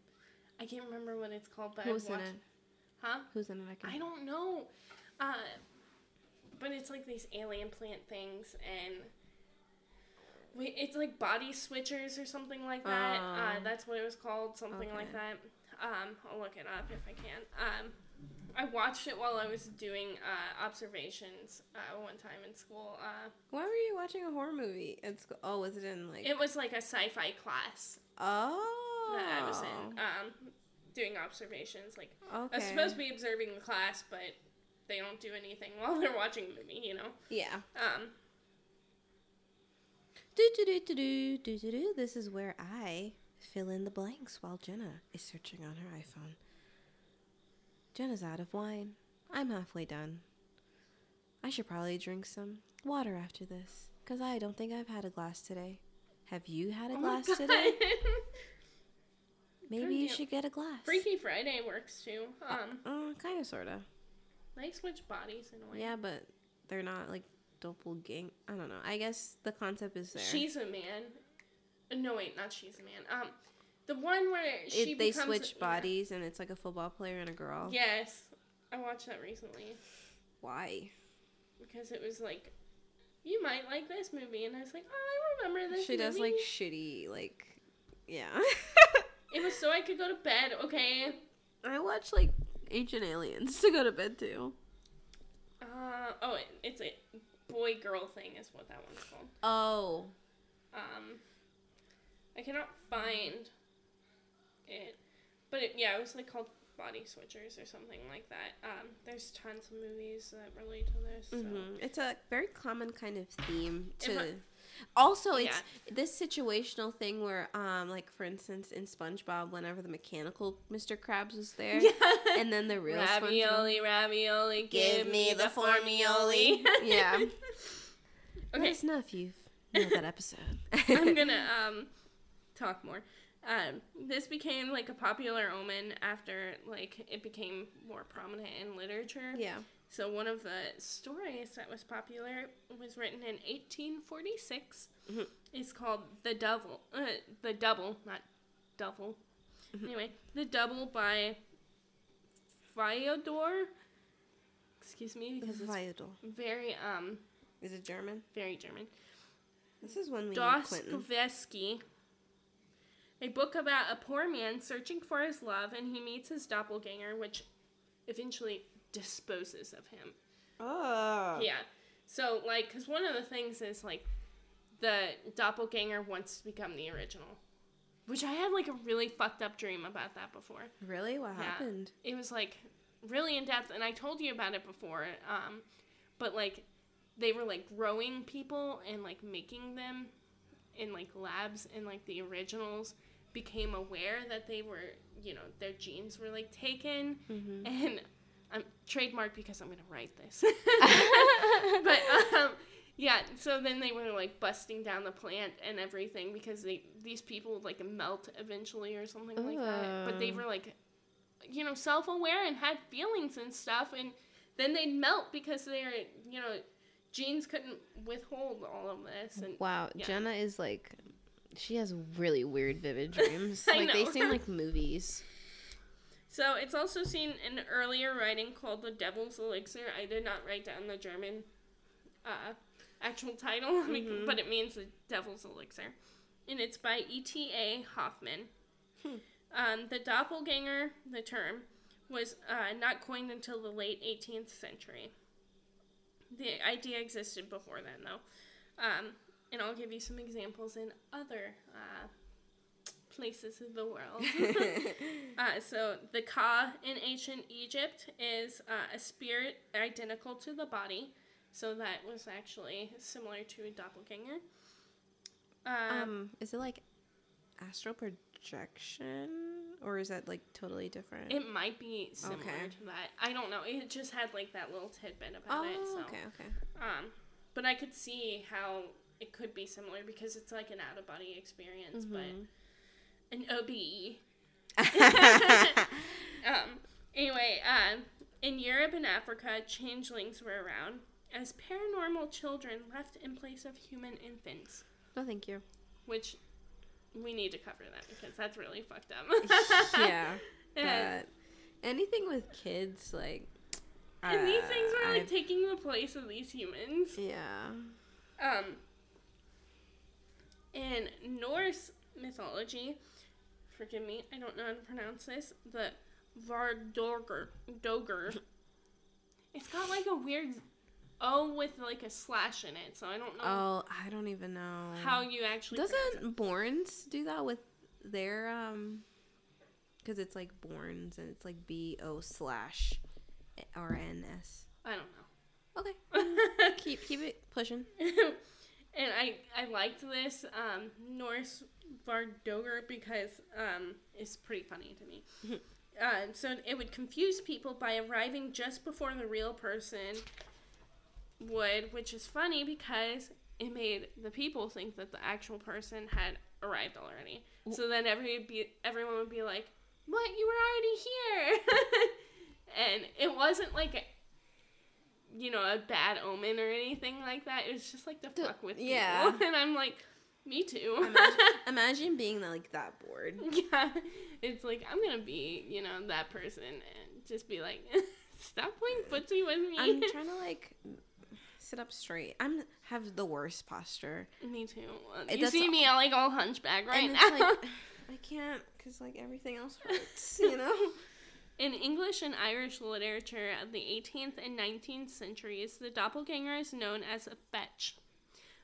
I can't remember what it's called, but I've in watched. Huh? Who's in it? I. I don't know. Uh, but it's like these alien plant things and. Wait, it's like body switchers or something like that. uh, Oh. that's what it was called, something like that. Um, I'll look it up if I can. Um, I watched it while I was doing uh, observations uh, one time in school. Uh, Why were you watching a horror movie at school? Oh, was it in like? it was like a sci-fi class oh. that I was in, um, doing observations. Like Okay. I was supposed to be observing the class, but they don't do anything while they're watching a movie. You know. Yeah. Um, Do do do do do do do do. This is where I fill in the blanks while Jenna is searching on her iPhone. Jenna's out of wine. I'm halfway done. I should probably drink some water after this, cause I don't think I've had a glass today. Have you had a oh glass today? Maybe you should get a glass. Freaky Friday works too. Um, Uh, kind of, sorta. they switch bodies in a way. Yeah, but they're not like doppelgang. I don't know. I guess the concept is there. She's a man. Uh, No, wait, not she's a man. Um, the one where she it, they becomes switch yeah. bodies, and it's like a football player and a girl. Yes, I watched that recently Why? because it was like, you might like this movie, and I was like, oh, I remember this. She does like shitty, like, yeah. It was so I could go to bed. Okay. I watch like Ancient Aliens to go to bed too. Uh oh, it, it's a boy girl thing is what that one's called. Oh, Um, I cannot find it, but it, yeah, it was like called Body Switchers or something like that. Um, there's tons of movies that relate to this. So. hmm it's a very common kind of theme to. Also, it's this situational thing where, um, like for instance, in SpongeBob, whenever the mechanical Mr. Krabs was there, Yeah. and then the real SpongeBob. ravioli, ravioli, give, me the formioli. yeah. okay, Let know if you've know that episode. I'm gonna um talk more. Um, this became like a popular omen after like it became more prominent in literature. Yeah. So one of the stories that was popular was written in 1846. Mhm. It's called The Devil. Uh, the Double, not Devil. Mm-hmm. Anyway, The Double by Fyodor. Excuse me, because it's very um Is it German? very German. This is one we. Dostoevsky. A book about a poor man searching for his love, and he meets his doppelganger, which eventually disposes of him. Oh. Yeah. So, like, because one of the things is, like, the doppelganger wants to become the original. Which I had, like, a really fucked up dream about that before. Really? What Yeah. happened? It was, like, really in depth, and I told you about it before. Um, but, like, they were, like, growing people and, like, making them in, like, labs, and, like, the originals became aware that they were, you know, their genes were, like, taken. Mm-hmm. And I'm trademarked because I'm gonna write this. but um, yeah, so then they were like busting down the plant and everything because they these people would like melt eventually or something like that. But they were like, you know, self aware and had feelings and stuff, and then they'd melt because their you know genes couldn't withhold all of this. And Wow, yeah. Jenna is like, she has really weird, vivid dreams. Like they seem like movies. So it's also seen in earlier writing called The Devil's Elixir. I did not write down the German uh, actual title, Mhm. but it means The Devil's Elixir. And it's by E.T.A. Hoffmann. Hmm. Um, the doppelganger, the term, was uh, not coined until the late 18th century. The idea existed before then, though. Um, and I'll give you some examples in other uh, places of the world. Uh, so the ka in ancient Egypt is uh, a spirit identical to the body, so that was actually similar to a doppelganger. Um, um, is it like astral projection, or is that like totally different? it might be similar okay. to that. I don't know. It just had like that little tidbit about oh, it. So, okay, okay. um, but I could see how it could be similar because it's like an out of body experience, Mhm. but an OBE. um, anyway, um, in Europe and Africa, changelings were around as paranormal children left in place of human infants, no, thank you. which we need to cover that because that's really fucked up. yeah, but anything with kids, like. and these uh, things were like I've- taking the place of these humans. yeah. Um, in Norse mythology, forgive me, I don't know how to pronounce this. The Vardogger. Doger. It's got like a weird O with like a slash in it, so I don't know Oh, I don't even know. how you actually. Doesn't Borns do that with their um? Because it's like Borns and it's like B O slash R N S. I don't know. Okay, keep keep it pushing. and I I liked this um, Norse Vardoger because um, it's pretty funny to me. uh, so it would confuse people by arriving just before the real person would, which is funny because it made the people think that the actual person had arrived already. So then every be, everyone would be like, "What? You were already here?" and it wasn't like you know, a bad omen or anything like that. It was just like to D- fuck with yeah. people. And I'm like, me too. Imagine, imagine being like that bored. yeah. It's like, I'm going to be, you know, that person and just be like, stop playing footsie with me. I'm trying to like sit up straight. I'm have the worst posture. me too. It You see me, I like all hunchback right and now. like I can't because like everything else hurts. You know. In English and Irish literature of the 18th and 19th centuries, the doppelganger is known as a fetch,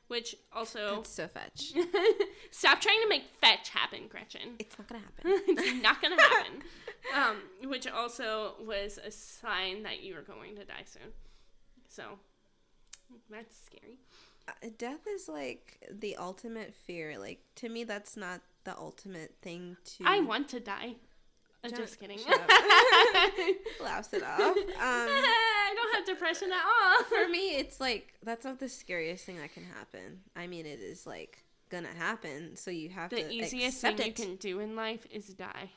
which also. That's so fetch. Stop trying to make fetch happen, Gretchen. It's not gonna happen. it's not gonna happen. Um, which also was a sign that you were going to die soon. So that's scary. Uh, Death is like the ultimate fear. Like to me, that's not the ultimate thing to. I want to die. Uh, Shut- just kidding. laughs it off. Um, I don't have depression at all. for me, it's like that's not the scariest thing that can happen. I mean, it is like gonna happen, so you have the to The easiest thing accept you can do in life is die.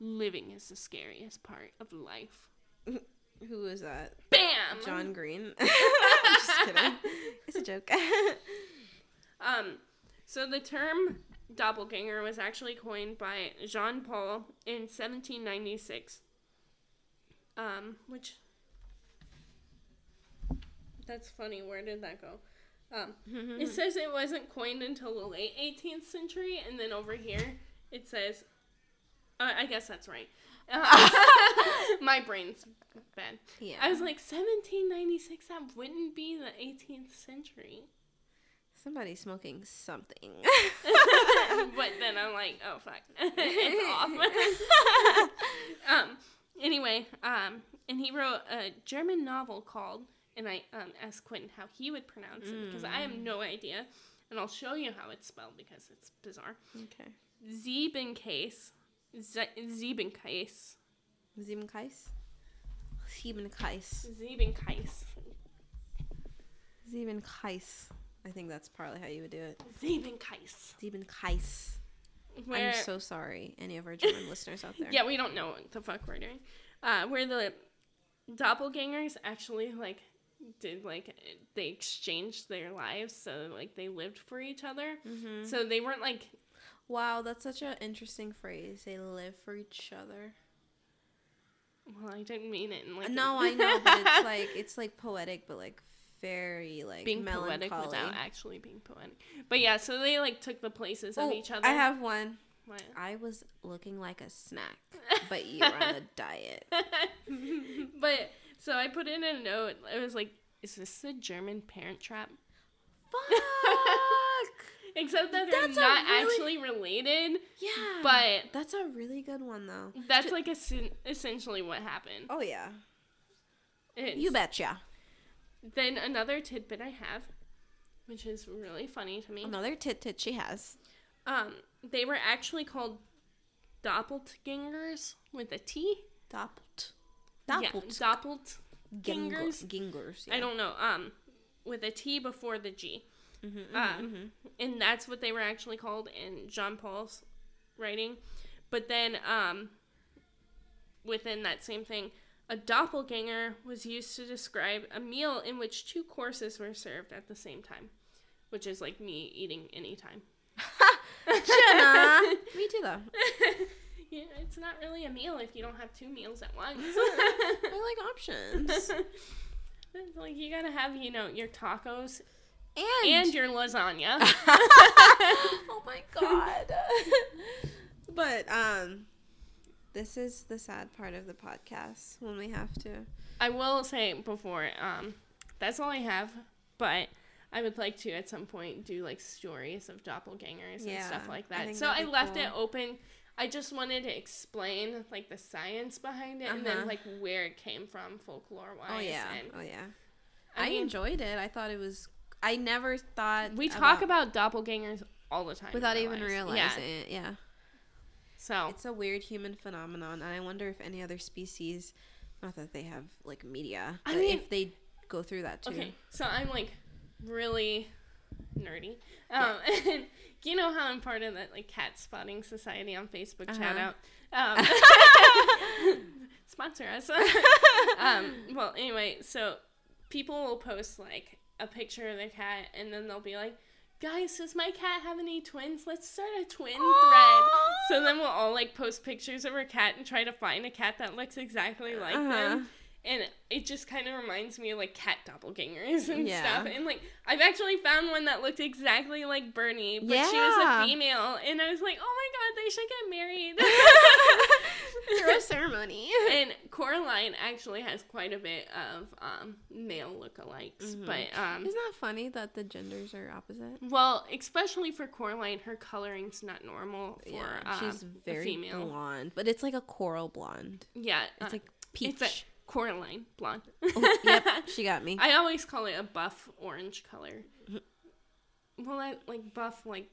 Living is the scariest part of life. Who is that? Bam. John Green. I'm just kidding. It's a joke. Um, so the term doppelganger was actually coined by Jean Paul in 1796. Um, which that's funny. Where did that go? Um, it says it wasn't coined until the late 18th century, and then over here it says, uh, I guess that's right. Uh, my brain's bad. yeah. I was like 1796. That wouldn't be the 18th century. Somebody's smoking something. but then I'm like, oh fuck, it's off. um, anyway, um, and he wrote a German novel called, and I um asked Quentin how he would pronounce it because I have no idea, and I'll show you how it's spelled because it's bizarre. okay. Ziebenkase, Z- Ziebenkase, Siebenkais? Siebenkais. Ziebenkase, Siebenkais. I think that's probably how you would do it. Ziebenkase. Siebenkais. Where I'm so sorry, any of our German listeners out there. yeah, we don't know what the fuck we're doing. Uh, where the doppelgangers actually like did like they exchanged their lives, so like they lived for each other. Mm-hmm. So they weren't like Wow, that's such an interesting phrase. They live for each other. well, I didn't mean it in like no, I know, but it's like it's like poetic, but like very like being melancholy. poetic without actually being poetic. But yeah, so they like took the places of Oh, each other. I have one. What? I was looking like a snack, but you were on a diet. but so I put in a note. It was like, is this a German parent trap? Fuck. Except that they're That's not really- actually related. Yeah. But that's a really good one though. that's like essen- essentially what happened. Oh yeah. It's- You betcha. Then another tidbit I have, which is really funny to me. Another tit tit she has. Um, they were actually called doppelgangers with a T. Doppelt. Yeah, Doppelt. doppelt. Gingers. Gingers? Gingers. I don't know. Um, with a T before the G. Mm-hmm, Um, and that's what they were actually called in Jean Paul's writing. But then, um, within that same thing, a doppelganger was used to describe a meal in which two courses were served at the same time, which is like me eating anytime. Jenna. Me too though. yeah, it's not really a meal if you don't have two meals at once. I like options. It's like you gotta have, you know, your tacos And, and your lasagna. oh my god. But um, this is the sad part of the podcast when we have to. I will say before, um, that's all I have, but I would like to at some point do like stories of doppelgangers and stuff like that. think So I left cool. it open. I just wanted to explain like the science behind it and Uh-huh. then like where it came from folklore wise. Oh yeah, And oh yeah. I I, mean- enjoyed it. I thought it was. I never thought we talk about doppelgangers all the time without even lives. realizing Yeah. it. Yeah, So it's a weird human phenomenon, and I wonder if any other species, not that they have like media, I mean, if they go through that too. Okay, so I'm like really nerdy. Um, and you know how I'm part of that like cat spotting society on Facebook. Shout Uh-huh. out. Um, sponsor us. um, well, anyway, so people will post like a picture of their cat, and then they'll be like. Guys, does my cat have any twins? Let's start a twin thread. So then we'll all like post pictures of our cat and try to find a cat that looks exactly like Uh-huh. them and it just kind of reminds me of like cat doppelgangers and Yeah. stuff. And like I've actually found one that looked exactly like Bernie, but she was a female, and I was like, oh my god, they should get married. Through a ceremony. and Coraline actually has quite a bit of um, male lookalikes, Mhm. but um, Isn't that funny that the genders are opposite? well, especially for Coraline, her coloring's not normal for yeah, um, she's a very female. blonde, but it's like a coral blonde. Yeah, It's uh, like peach. it's a Coraline blonde. Oh, yep, she got me. I always call it a buff orange color. Well, I like buff, like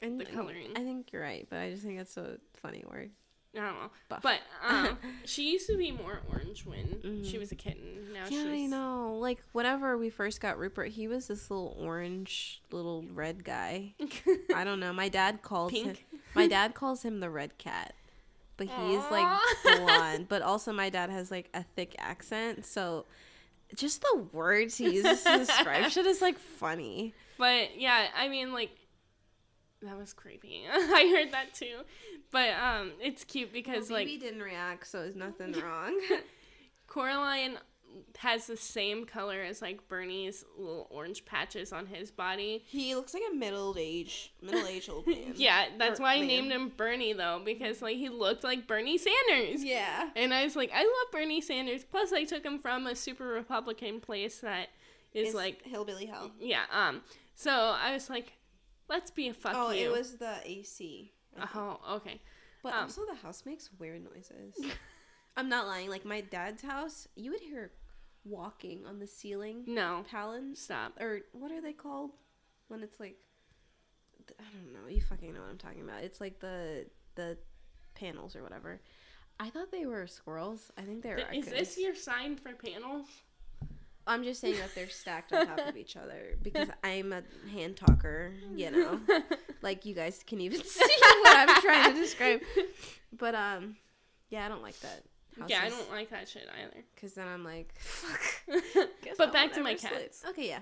And the coloring. I think you're right, but I just think that's a funny word. I don't know. Buff. But um, she used to be more orange when she Mhm. was a kitten. Now Yeah, I know. Like whenever we first got Rupert, he was this little orange, little red guy. I don't know. My dad calls him. My dad calls him the red cat, but he's like Aw. blonde. But also, my dad has like a thick accent, so just the words he uses to describe shit is like funny. But yeah, I mean, like that was creepy. I heard that too. But um, it's cute because like didn't react, so there's nothing wrong. Coraline has the same color as like Bernie's little orange patches on his body. he looks like a middle-aged, middle-aged old man. Yeah, that's Or why I named him Bernie though, because like he looked like Bernie Sanders. Yeah. And I was like, I love Bernie Sanders. Plus, I took him from a super Republican place that is It's like, hillbilly hell. yeah. Um. So I was like, let's be a fuck oh, you. it was the AC. Oh, okay. But um, also the house makes weird noises. I'm not lying. Like my dad's house, you would hear walking on the ceiling No, talons stop. or what are they called when it's like I don't know. You fucking know what I'm talking about. It's like the the panels or whatever. I thought they were squirrels. I think they're Is raccoons. this your sign for panels? I'm just saying that they're stacked on top of each other because I'm a hand talker, you know. like you guys can even see what I'm trying to describe. But um, yeah, I don't like that. Yeah, I don't like that shit either. Because then I'm like, fuck. but back to my sleep. cats. Okay, yeah.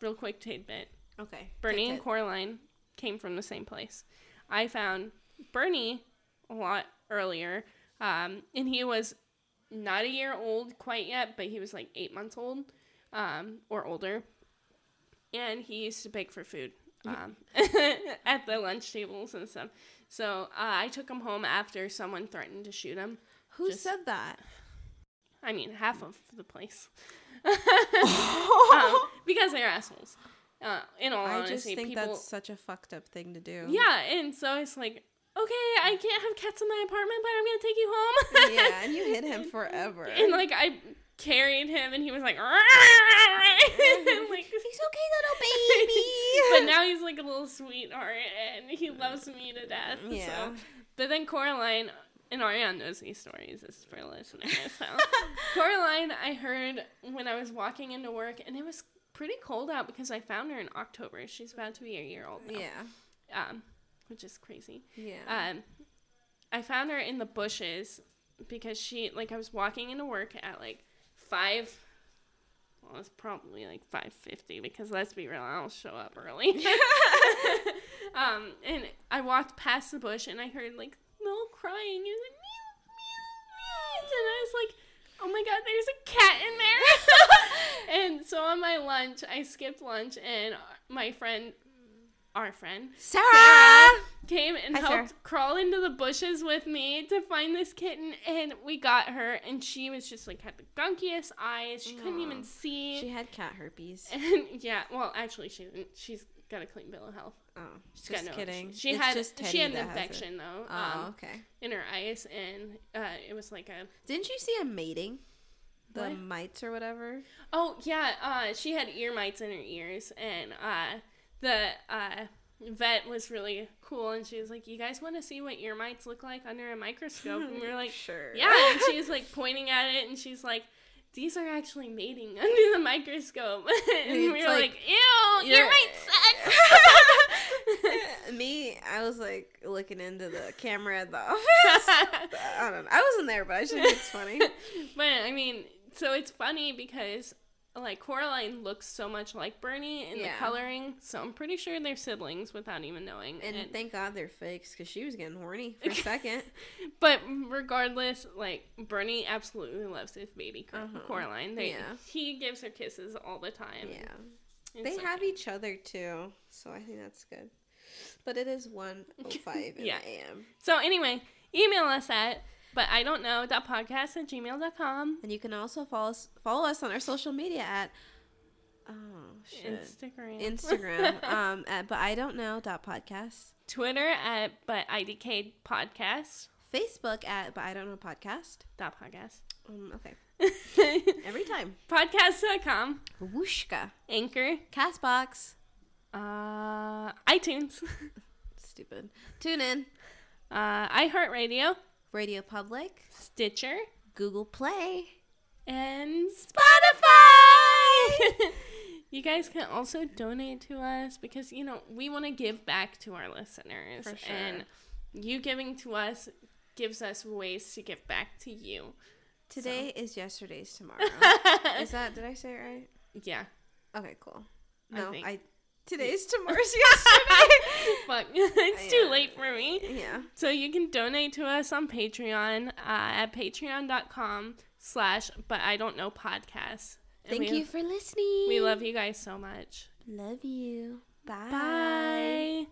Real quick tidbit. Okay. Bernie and. Coraline came from the same place. I found Bernie a lot earlier, um, and he was not a year old quite yet, but he was like eight months old um, or older. And he used to beg for food um, at the lunch tables and stuff. So uh, I took him home after someone threatened to shoot him. Who just- said that? I mean, half of the place. um, because they're assholes. Uh, in all I honesty, just think people. that's such a fucked up thing to do. Yeah, and so it's like, okay, I can't have cats in my apartment, but I'm gonna take you home. yeah, and you hid him forever. and like I carried him, and he was like, like He's okay, little baby. but now he's like a little sweetheart, and he loves me to death. Yeah. So. But then Coraline. And Ariane knows these stories. This is for listeners. So, Coraline, I heard when I was walking into work, and it was pretty cold out because I found her in October. She's about to be a year old now. yeah. Um, which is crazy. Yeah. Um, I found her in the bushes because she like I was walking into work at like five. Well, it's probably like five fifty because let's be real, I don't show up early. um, and I walked past the bush and I heard like crying. It was like meow meow meow, and I was like. Oh my god, there's a cat in there. and so on my lunch, I skipped lunch and my friend our friend Sarah. came and Hi, helped Sarah. crawl into the bushes with me to find this kitten, and we got her, and she was just like had the gunkiest eyes. She couldn't even see. She had cat herpes. and yeah, well, actually, she didn't. She's got a clean bill of health. Oh, She's just got no kidding. She had she had an infection though Oh, um, okay. in her eyes, and uh, it was like a Didn't you see a mating? The What? mites or whatever. Oh yeah, uh, she had ear mites in her ears, and uh, the uh, vet was really cool, and she was like, "You guys want to see what ear mites look like under a microscope?" And we were like, sure. "Yeah," and she was like pointing at it, and she's like. These are actually mating under the microscope, and we were like, like, "Ew, mites suck." Me, I was like looking into the camera at the office. I don't know. I wasn't there, but I just think it's funny. but I mean, so it's funny because like Coraline looks so much like Bernie in Yeah. the coloring, so I'm pretty sure they're siblings without even knowing. And And- thank God they're fakes because she was getting horny for a second. but regardless, like Bernie absolutely loves his baby Uh-huh. Coraline. They, Yeah. He gives her kisses all the time. Yeah. It's They so have each other too, so I think that's good. But it is 105 in Yeah. AM. So anyway, email us at but I don't know podcast at gmail.com. And you can also follow us, follow us on our social media at oh shit. Instagram. Instagram um at but I don't know dot podcast. Twitter at but IDK podcast. Facebook at but I don't know podcast. Dot podcast. Um, okay. Every time. Podcast.com. Wooshka. Anchor. Castbox. Uh, iTunes. Stupid. Tune in. Uh, iHeartRadio. Radio Public. Stitcher. Google Play. And Spotify. you guys can also donate to us because you know we want to give back to our listeners For sure. and you giving to us gives us ways to give back to you Today is yesterday's tomorrow. is that did I say it right? yeah Okay, cool. No, I, think- today's tomorrow's yesterday. fuck it's too late for me yeah. so you can donate to us on patreon uh, at patreon.com slash but i don't know podcast And Thank you for listening. we love you guys so much Love you. Bye. bye